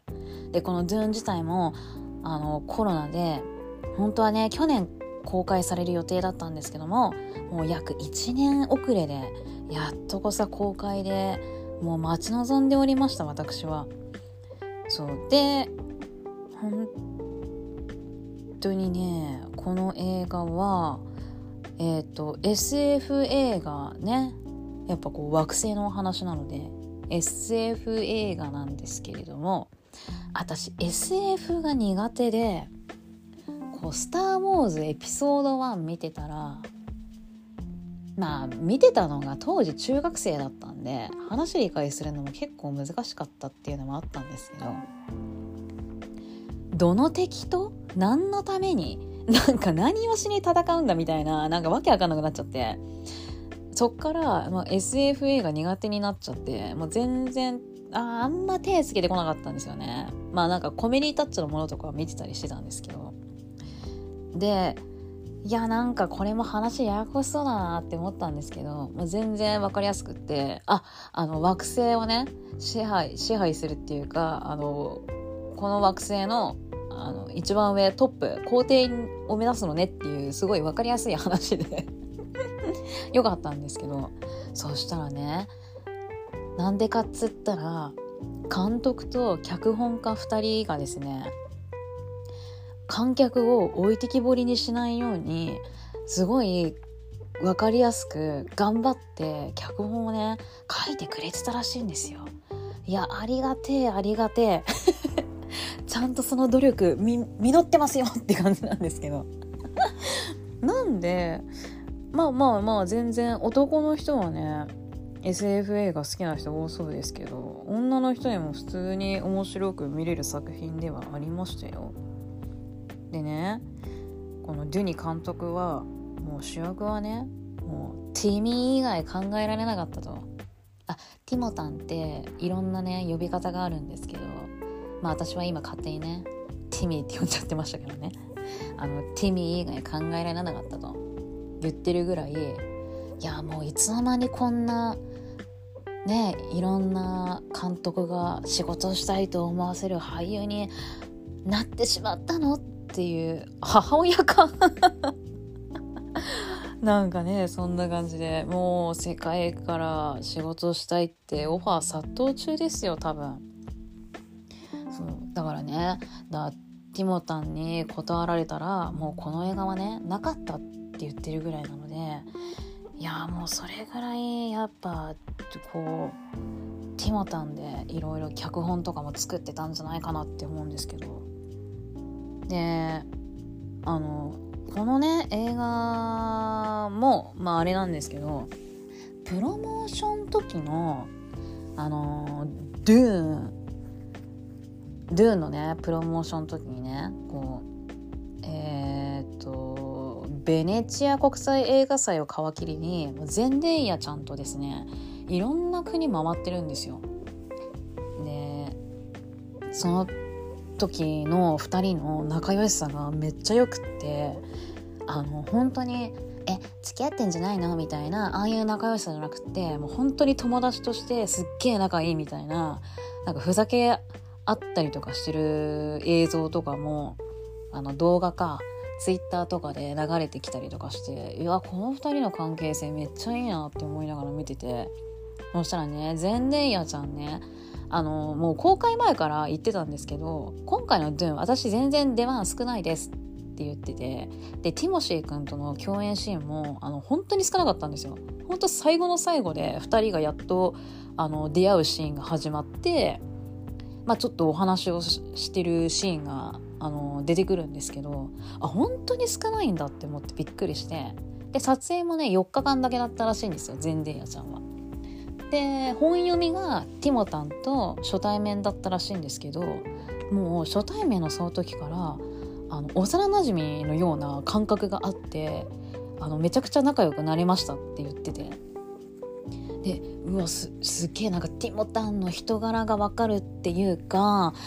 で、このドゥーン自体も、あの、コロナで、本当はね、去年公開される予定だったんですけども、もう約1年遅れで、やっとこさ公開で、もう待ち望んでおりました、私は。そう。で、本当にねこの映画はえっ、ー、と SF 映画ねやっぱこう惑星のお話なので SF 映画なんですけれども私 SF が苦手でこう「スター・ウォーズ」エピソード1見てたらまあ見てたのが当時中学生だったんで話理解するのも結構難しかったっていうのもあったんですけどどの敵と何のためになんか何をしに戦うんだみたいななんかわけわかんなくなっちゃって。そっから、まあ、SFA が苦手になっちゃってもう全然ああんま手つけてこなかったんですよね。まあなんかコメディタッチのものとか見てたりしてたんですけど。でいやなんかこれも話ややこしそうだなって思ったんですけどもう全然分かりやすくってああの惑星をね支配支配するっていうかあのこの惑星のあの一番上トップ皇帝を目指すのねっていうすごい分かりやすい話で。よかったんですけど。そしたらねなんでかっつったら監督と脚本家2人がですね観客を置いてきぼりにしないようにすごい分かりやすく頑張って脚本をね書いてくれてたらしいんですよ。いやありがてえありがてえ。ちゃんとその努力実ってますよって感じなんですけど なんでまあまあまあ全然男の人はね SF 映画好きな人多そうですけど女の人にも普通に面白く見れる作品ではありましたよ。でねこのデュニ監督はもう主役はねもうティミー以外考えられなかったとあティモタンっていろんなね呼び方があるんですけどまあ私は今勝手にねティミーって呼んじゃってましたけどね。あのティミー以外考えられなかったと言ってるぐらいいやもういつの間にこんなねいろんな監督が仕事したいと思わせる俳優になってしまったのっていう母親か なんかねそんな感じでもう世界から仕事したいってオファー殺到中ですよ多分。そう。だからねだティモタンに断られたらもうこの映画はねなかったって言ってるぐらいなのでいやもうそれぐらいやっぱこうティモタンでいろいろ脚本とかも作ってたんじゃないかなって思うんですけど。であのこのね映画もまああれなんですけどプロモーション時のあのドゥーンドゥーンのねプロモーションの時にねこうえー、っとベネチア国際映画祭を皮切りにゼンデイヤちゃんとですねいろんな国回ってるんですよ。でその時の2人の仲良しさがめっちゃよくってあの本当にえ付き合ってんじゃないの？みたいなああいう仲良しさじゃなくてもう本当に友達としてすっげえ仲いいみたいななんかふざけあったりとかしてる映像とかもあの動画かツイッターとかで流れてきたりとかしていやこの2人の関係性めっちゃいいなって思いながら見ててそしたらねゼンデイヤちゃんねあのもう公開前から言ってたんですけど今回の「ドゥン私全然出番少ないです」って言っててでティモシー君との共演シーンもあの本当に少なかったんですよ。本当最後の最後で2人がやっとあの出会うシーンが始まって、まあ、ちょっとお話をしてるシーンがあの出てくるんですけどあ本当に少ないんだって思ってびっくりしてで撮影もね4日間だけだったらしいんですよゼンデイヤちゃんは。で本読みがティモタンと初対面だったらしいんですけどもう初対面のその時からあの幼なじみのような感覚があってあのめちゃくちゃ仲良くなれましたって言っててでうわすすげえなんかティモタンの人柄がわかるっていうか。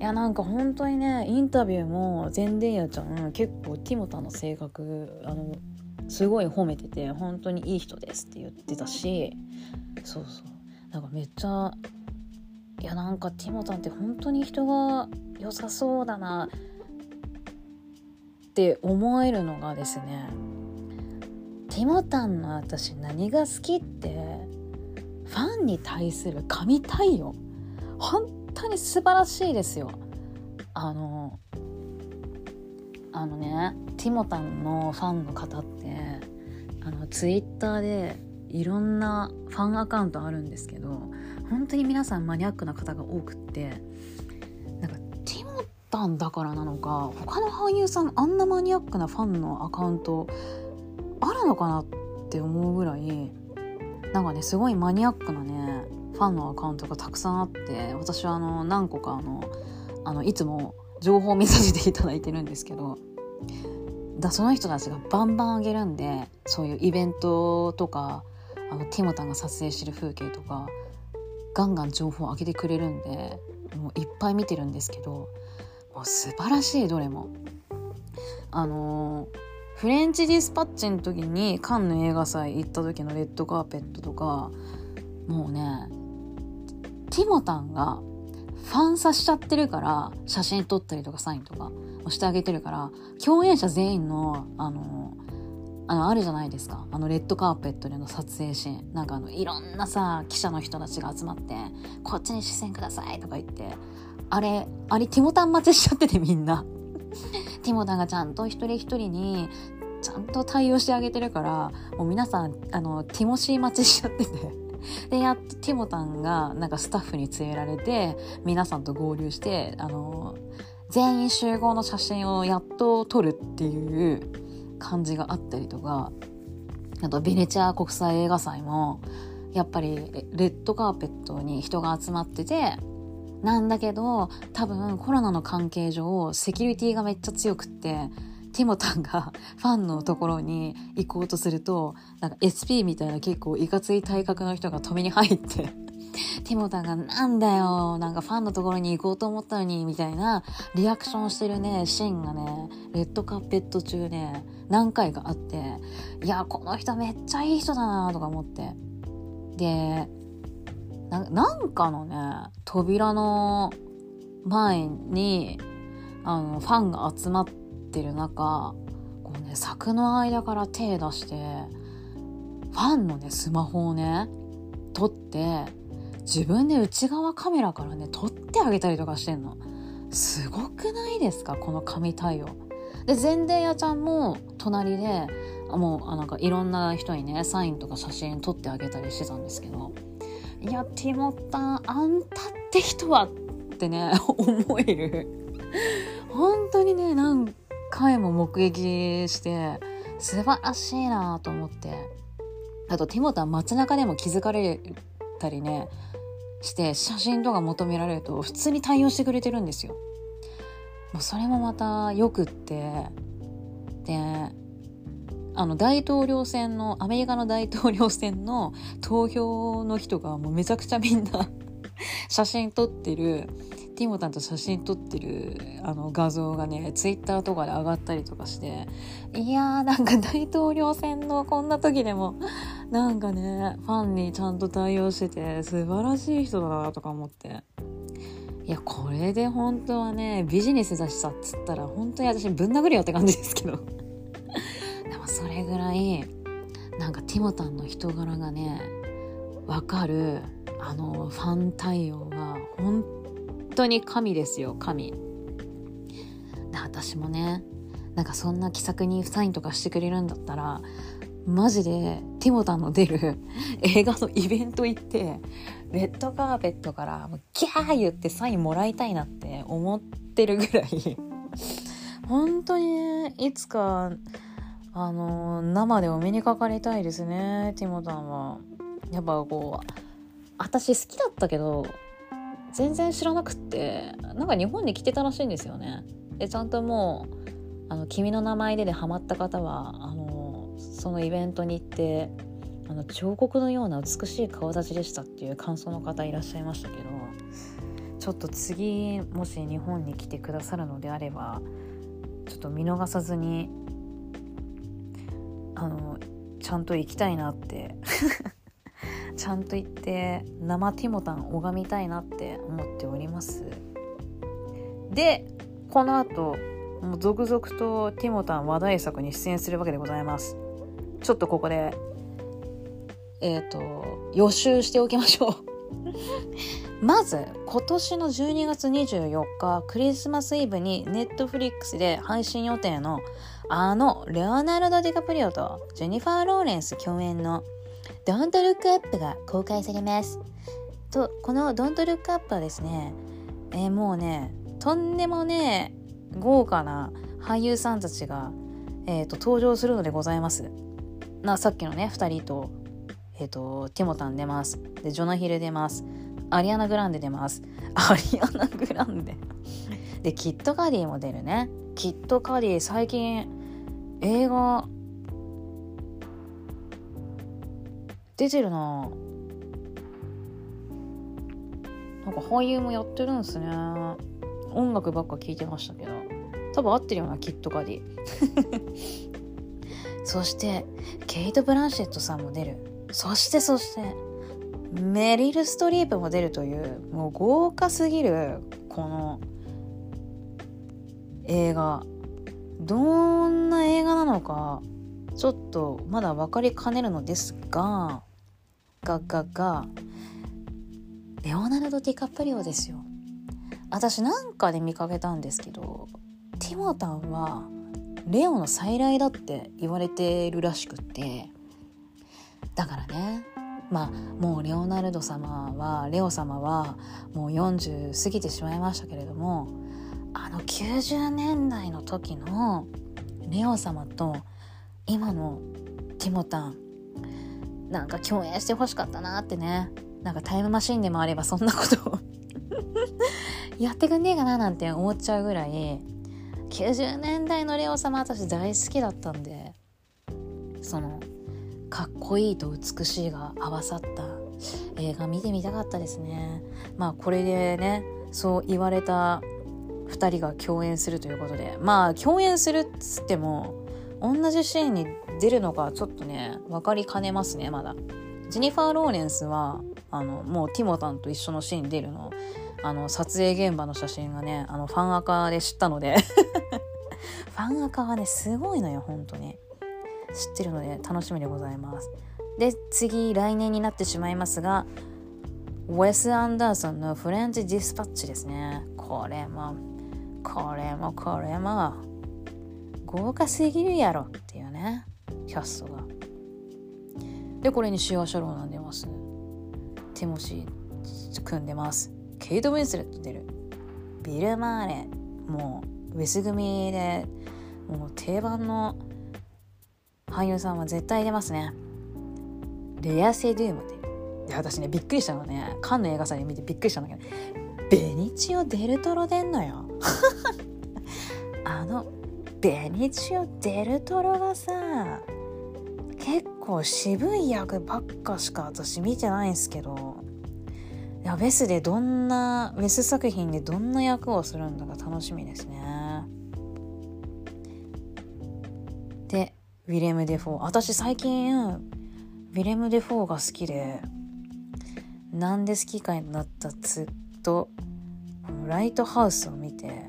いやなんか本当にねインタビューもゼンデイヤちゃん結構ティモタンの性格あのすごい褒めてて本当にいい人ですって言ってたし。そうそう。なんかめっちゃいやなんかティモタンって本当に人が良さそうだなって思えるのがですねティモタンの私何が好きってファンに対する神対応。本当に素晴らしいですよ。あのあのねティモタンのファンの方ってあのツイッターでいろんなファンアカウントあるんですけど本当に皆さんマニアックな方が多くってなんかティモタンだからなのか他の俳優さんあんなマニアックなファンのアカウントあるのかなって思うぐらいなんかねすごいマニアックなねファンのアカウントがたくさんあって私はあの何個かあのあのいつも情報を見させていただいてるんですけどだその人たちがバンバン上げるんでそういうイベントとかあのティモタンが撮影してる風景とかガンガン情報を上げてくれるんでもういっぱい見てるんですけどもう素晴らしいどれも。あのー、フレンチディスパッチの時にカンヌ映画祭行った時のレッドカーペットとかもうねティモタンがファンサしちゃってるから写真撮ったりとかサインとかをしてあげてるから共演者全員のあのあのあるじゃないですか。あのレッドカーペットでの撮影シーン。なんかあのいろんなさ記者の人たちが集まって「こっちに視線ください」とか言ってあれあれティモタン待ちしちゃっててみんな。ティモタンがちゃんと一人一人にちゃんと対応してあげてるからもう皆さんあのティモシー待ちしちゃってて。でやっとティモタンがなんかスタッフに連れられて皆さんと合流してあの全員集合の写真をやっと撮るっていう感じがあったりとかあとベネチア国際映画祭もやっぱりレッドカーペットに人が集まっててなんだけど多分コロナの関係上セキュリティがめっちゃ強くってティモタンが ファンのところに行こうとすると、なんか SP みたいな結構いかつい体格の人が止めに入って ティモタンがなんだよ、なんかファンのところに行こうと思ったのに、みたいなリアクションしてるね、シーンがね、レッドカーペット中ね、何回かあって、いや、この人めっちゃいい人だなとか思って。で、なんかのね、扉の前に、あの、ファンが集まってる中こうね柵の間から手出してファンのねスマホをね撮って自分で内側カメラからね撮ってあげたりとかしてんの。すごくないですかこの神対応。で全然屋ちゃんも隣でもうなんかいろんな人にねサインとか写真撮ってあげたりしてたんですけど。いやティモタンあんたって人はってね 思える。本当にねなん回も目撃して素晴らしいなと思って。あとティモタン街中でも気づかれたりねして写真とか求められると普通に対応してくれてるんですよ。もうそれもまたよくって。であの大統領選のアメリカの大統領選の投票の人がもうめちゃくちゃみんな写真撮ってる。ティモタンと写真撮ってるあの画像がねツイッターとかで上がったりとかしていやーなんか大統領選のこんな時でもなんかねファンにちゃんと対応してて素晴らしい人だなとか思って。いやこれで本当はねビジネスだしさっつったら本当に私ぶん殴るよって感じですけど。それぐらいなんかティモタンの人柄がねわかるあのファン対応が本当に神ですよ神。で私もねなんかそんな気さくにサインとかしてくれるんだったらマジでティモタンの出る映画のイベント行ってレッドカーペットからギャー言ってサインもらいたいなって思ってるぐらい。本当にいつかあの生でお目にかかりたいですねティモタンはやっぱこう私好きだったけど全然知らなくってなんか日本に来てたらしいんですよね。でちゃんともう「あの君の名前で」でハマった方はあのそのイベントに行ってあの彫刻のような美しい顔立ちでしたっていう感想の方いらっしゃいましたけどちょっと次もし日本に来てくださるのであればちょっと見逃さずにあのちゃんと行きたいなって。ちゃんと言って生ティモタン拝みたいなって思っております。でこの後もう続々とティモタン話題作に出演するわけでございます。ちょっとここでえっ、ー、と予習しておきましょう。まず今年の12月24日クリスマスイブにネットフリックスで配信予定のあのレオナルド・ディカプリオとジェニファー・ローレンス共演の Don't Look Up が公開されます。と、この Don't Look Up はですね、えー、もうね、とんでもね、豪華な俳優さんたちが、えーと、登場するのでございます。なさっきのね2人と,、えーと、ティモタン出ます。でジョナヒル出ます。アリアナ・グランデ出ます。アリアナ・グランデ。でキット・カディも出るね。キット・カディ最近映画。出てるな。なんか俳優もやってるんですね。音楽ばっか聞いてましたけど。多分合ってるよなキット・カディそしてケイト・ブランシェットさんも出る。そしてそしてメリル・ストリープも出るというもう豪華すぎるこの映画。どんな映画なのかちょっとまだ分かりかねるのですががががレオナルド・ディカプリオですよ。私なんかで見かけたんですけどティモタンはレオの再来だって言われてるらしくって。だからねまあもうレオナルド様はレオ様はもう40過ぎてしまいましたけれどもあの90年代の時のレオ様と今のティモタンなんか共演してほしかったなってね。なんかタイムマシンでもあればそんなこと やってくんねえかななんて思っちゃうぐらい90年代のレオ様私大好きだったんでそのかっこいいと美しいが合わさった映画見てみたかったですね。まあこれでねそう言われた2人が共演するということで。まあ共演するっつっても同じシーンに出るのかちょっとね分かりかねますねまだ。ジェニファー・ローレンスはあのもうティモタンと一緒のシーン出るの。あの撮影現場の写真がねあのファンアカで知ったので。ファンアカはねすごいのよ本当に。知ってるので楽しみでございます。で次来年になってしまいますがウェス・アンダーソンのフレンチ・ディスパッチですね。これもこれもこれも豪華すぎるやろっていうねキャストが。でこれにシュア・シャローなん出ますティモシー組んでます。ケイト・ウィンスレット出る。ビル・マーレ。もうウェス組でもう定番の俳優さんは絶対出ますね。レア・セドゥームで。で私ねびっくりしたのねカンの映画祭で見てびっくりしたんだけどベニチオ・デルトロ出んのよ。あのベニチオ・デルトロがさ結構渋い役ばっかしか私見てないんすけど。いやウェスでどんなウェス作品でどんな役をするんだか楽しみですね。でウィレム・デフォー。私最近ウィレム・デフォーが好きでなんで好きかになったずっとライトハウスを見て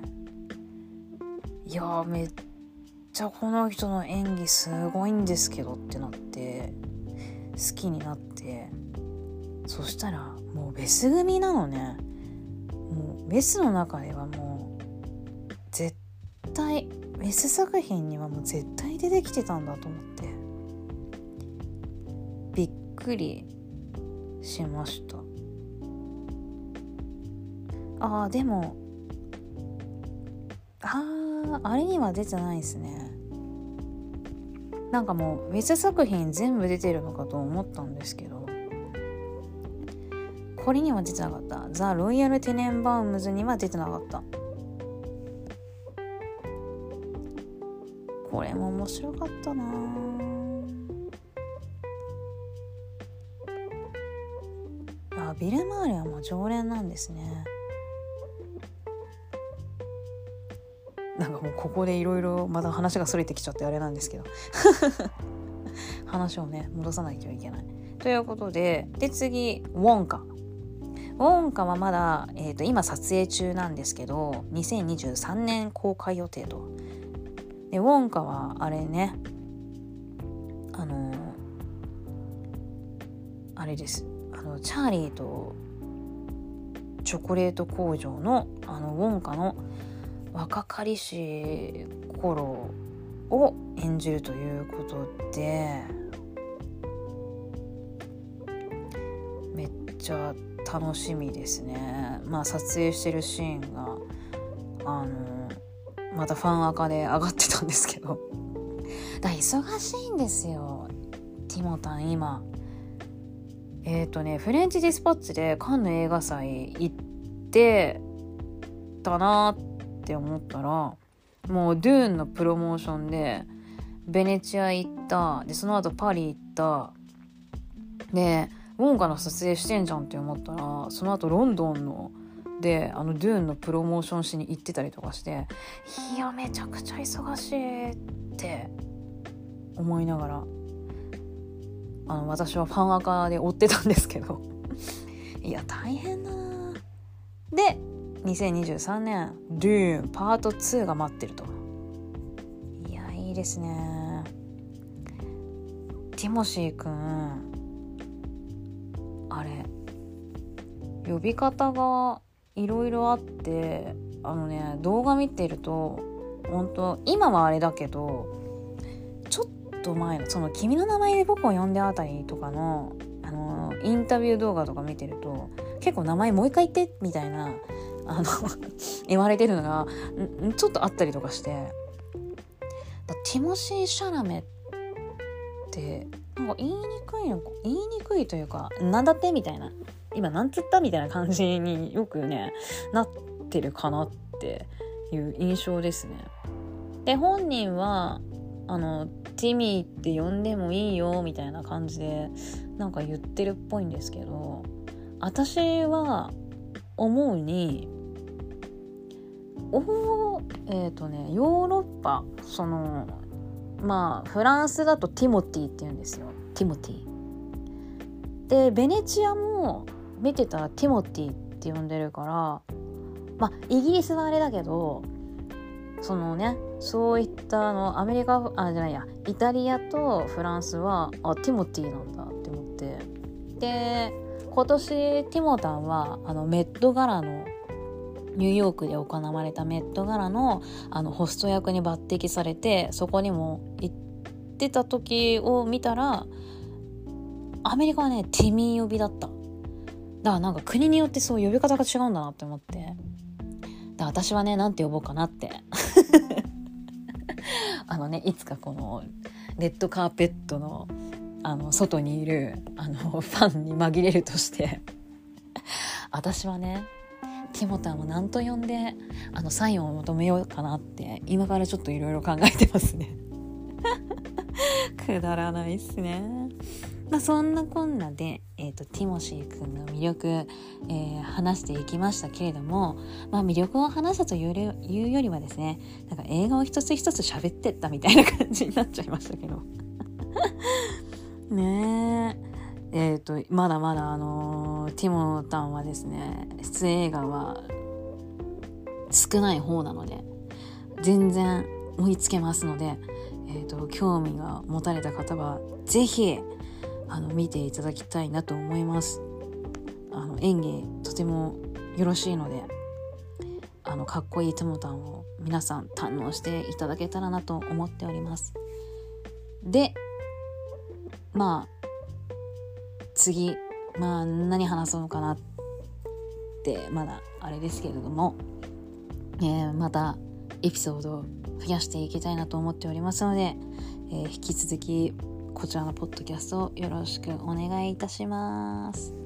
いやめっちゃこの人の演技すごいんですけどってなって好きになって。そしたらもうウェス組なのね。もうウェスの中ではもう絶対ベス作品にはもう絶対出てきてたんだと思って。びっくりしました。ああでもあああれには出てないですね。なんかもう別作品全部出てるのかと思ったんですけど。これには出てなかった。ザ・ロイヤル・テネンバウムズには出てなかった。これも面白かったな。あビル・マーレはもう常連なんですね。なんかもうここでいろいろまた話がそれてきちゃってあれなんですけど 話をね戻さないといけない。ということでで次ウォンカ。ウォンカはまだ、えーと、今撮影中なんですけど2023年公開予定と。でウォンカはあれねあのー、あれですあのチャーリーとチョコレート工場のあのウォンカの若かりし頃を演じるということでめっちゃ楽しみですね。まあ撮影してるシーンがあのまたファンアカで上がってたんですけど。だ忙しいんですよ。ティモタン今。えっ、ー、とねフレンチ・ディスパッチでカンヌ映画祭行ってたなってって思ったらもうドゥーンのプロモーションでベネチア行ったでその後パリ行ったでウォンカの撮影してんじゃんって思ったらその後ロンドンのであのドゥーンのプロモーションしに行ってたりとかしていやめちゃくちゃ忙しいって思いながらあの私はファンアカで追ってたんですけど。いや大変だな。で2023年「ドゥーンパート2」が待ってると。いやいいですね。ティモシーくんあれ呼び方がいろいろあってあのね動画見てると本当今はあれだけどちょっと前のその「君の名前で僕を呼んで」あたりとかのあのインタビュー動画とか見てると結構名前もう一回言ってみたいなあの言われてるのがちょっとあったりとかしてティモシー・シャラメってなんか言いにくいの言いにくいというか何だってみたいな今なんつったみたいな感じによくねなってるかなっていう印象ですね。で本人はあのティミーって呼んでもいいよみたいな感じでなんか言ってるっぽいんですけど私は思うにおえっ、ー、とねヨーロッパそのまあフランスだとティモティって言うんですよ。ティモティ。でベネチアも見てたらティモティって呼んでるからまあイギリスはあれだけどそのねそういったあのアメリカあじゃないやイタリアとフランスはあティモティなんだって思って。で今年ティモタンはあのメット柄のニューヨークで行われたメット柄のあのホスト役に抜擢されてそこにも行ってた時を見たらアメリカはねティミー呼びだった。だからなんか国によってそう呼び方が違うんだなって思って。だ私はね何て呼ぼうかなって。あのねいつかこのレッドカーペットのあの外にいるあのファンに紛れるとして。私はねティモタンを何と呼んであのサインを求めようかなって今からちょっといろいろ考えてますね。くだらないっすね。まあ、そんなこんなで、えーと、ティモシー君の魅力、えー、話していきましたけれども、まあ、魅力を話したといういうよりはですねなんか映画を一つ一つ喋ってったみたいな感じになっちゃいましたけど。ねえ。えーと、まだまだあの、ティモタンはですね出演映画は少ない方なので全然追いつけますので、えーと興味が持たれた方は是非あの見ていただきたいなと思います。あの演技とてもよろしいのであのかっこいいトモタンを皆さん堪能していただけたらなと思っております。でまあ次まあ何話そうかなってまだあれですけれども、えー、またエピソードを増やしていきたいなと思っておりますので、えー、引き続きこちらのポッドキャストをよろしくお願いいたします。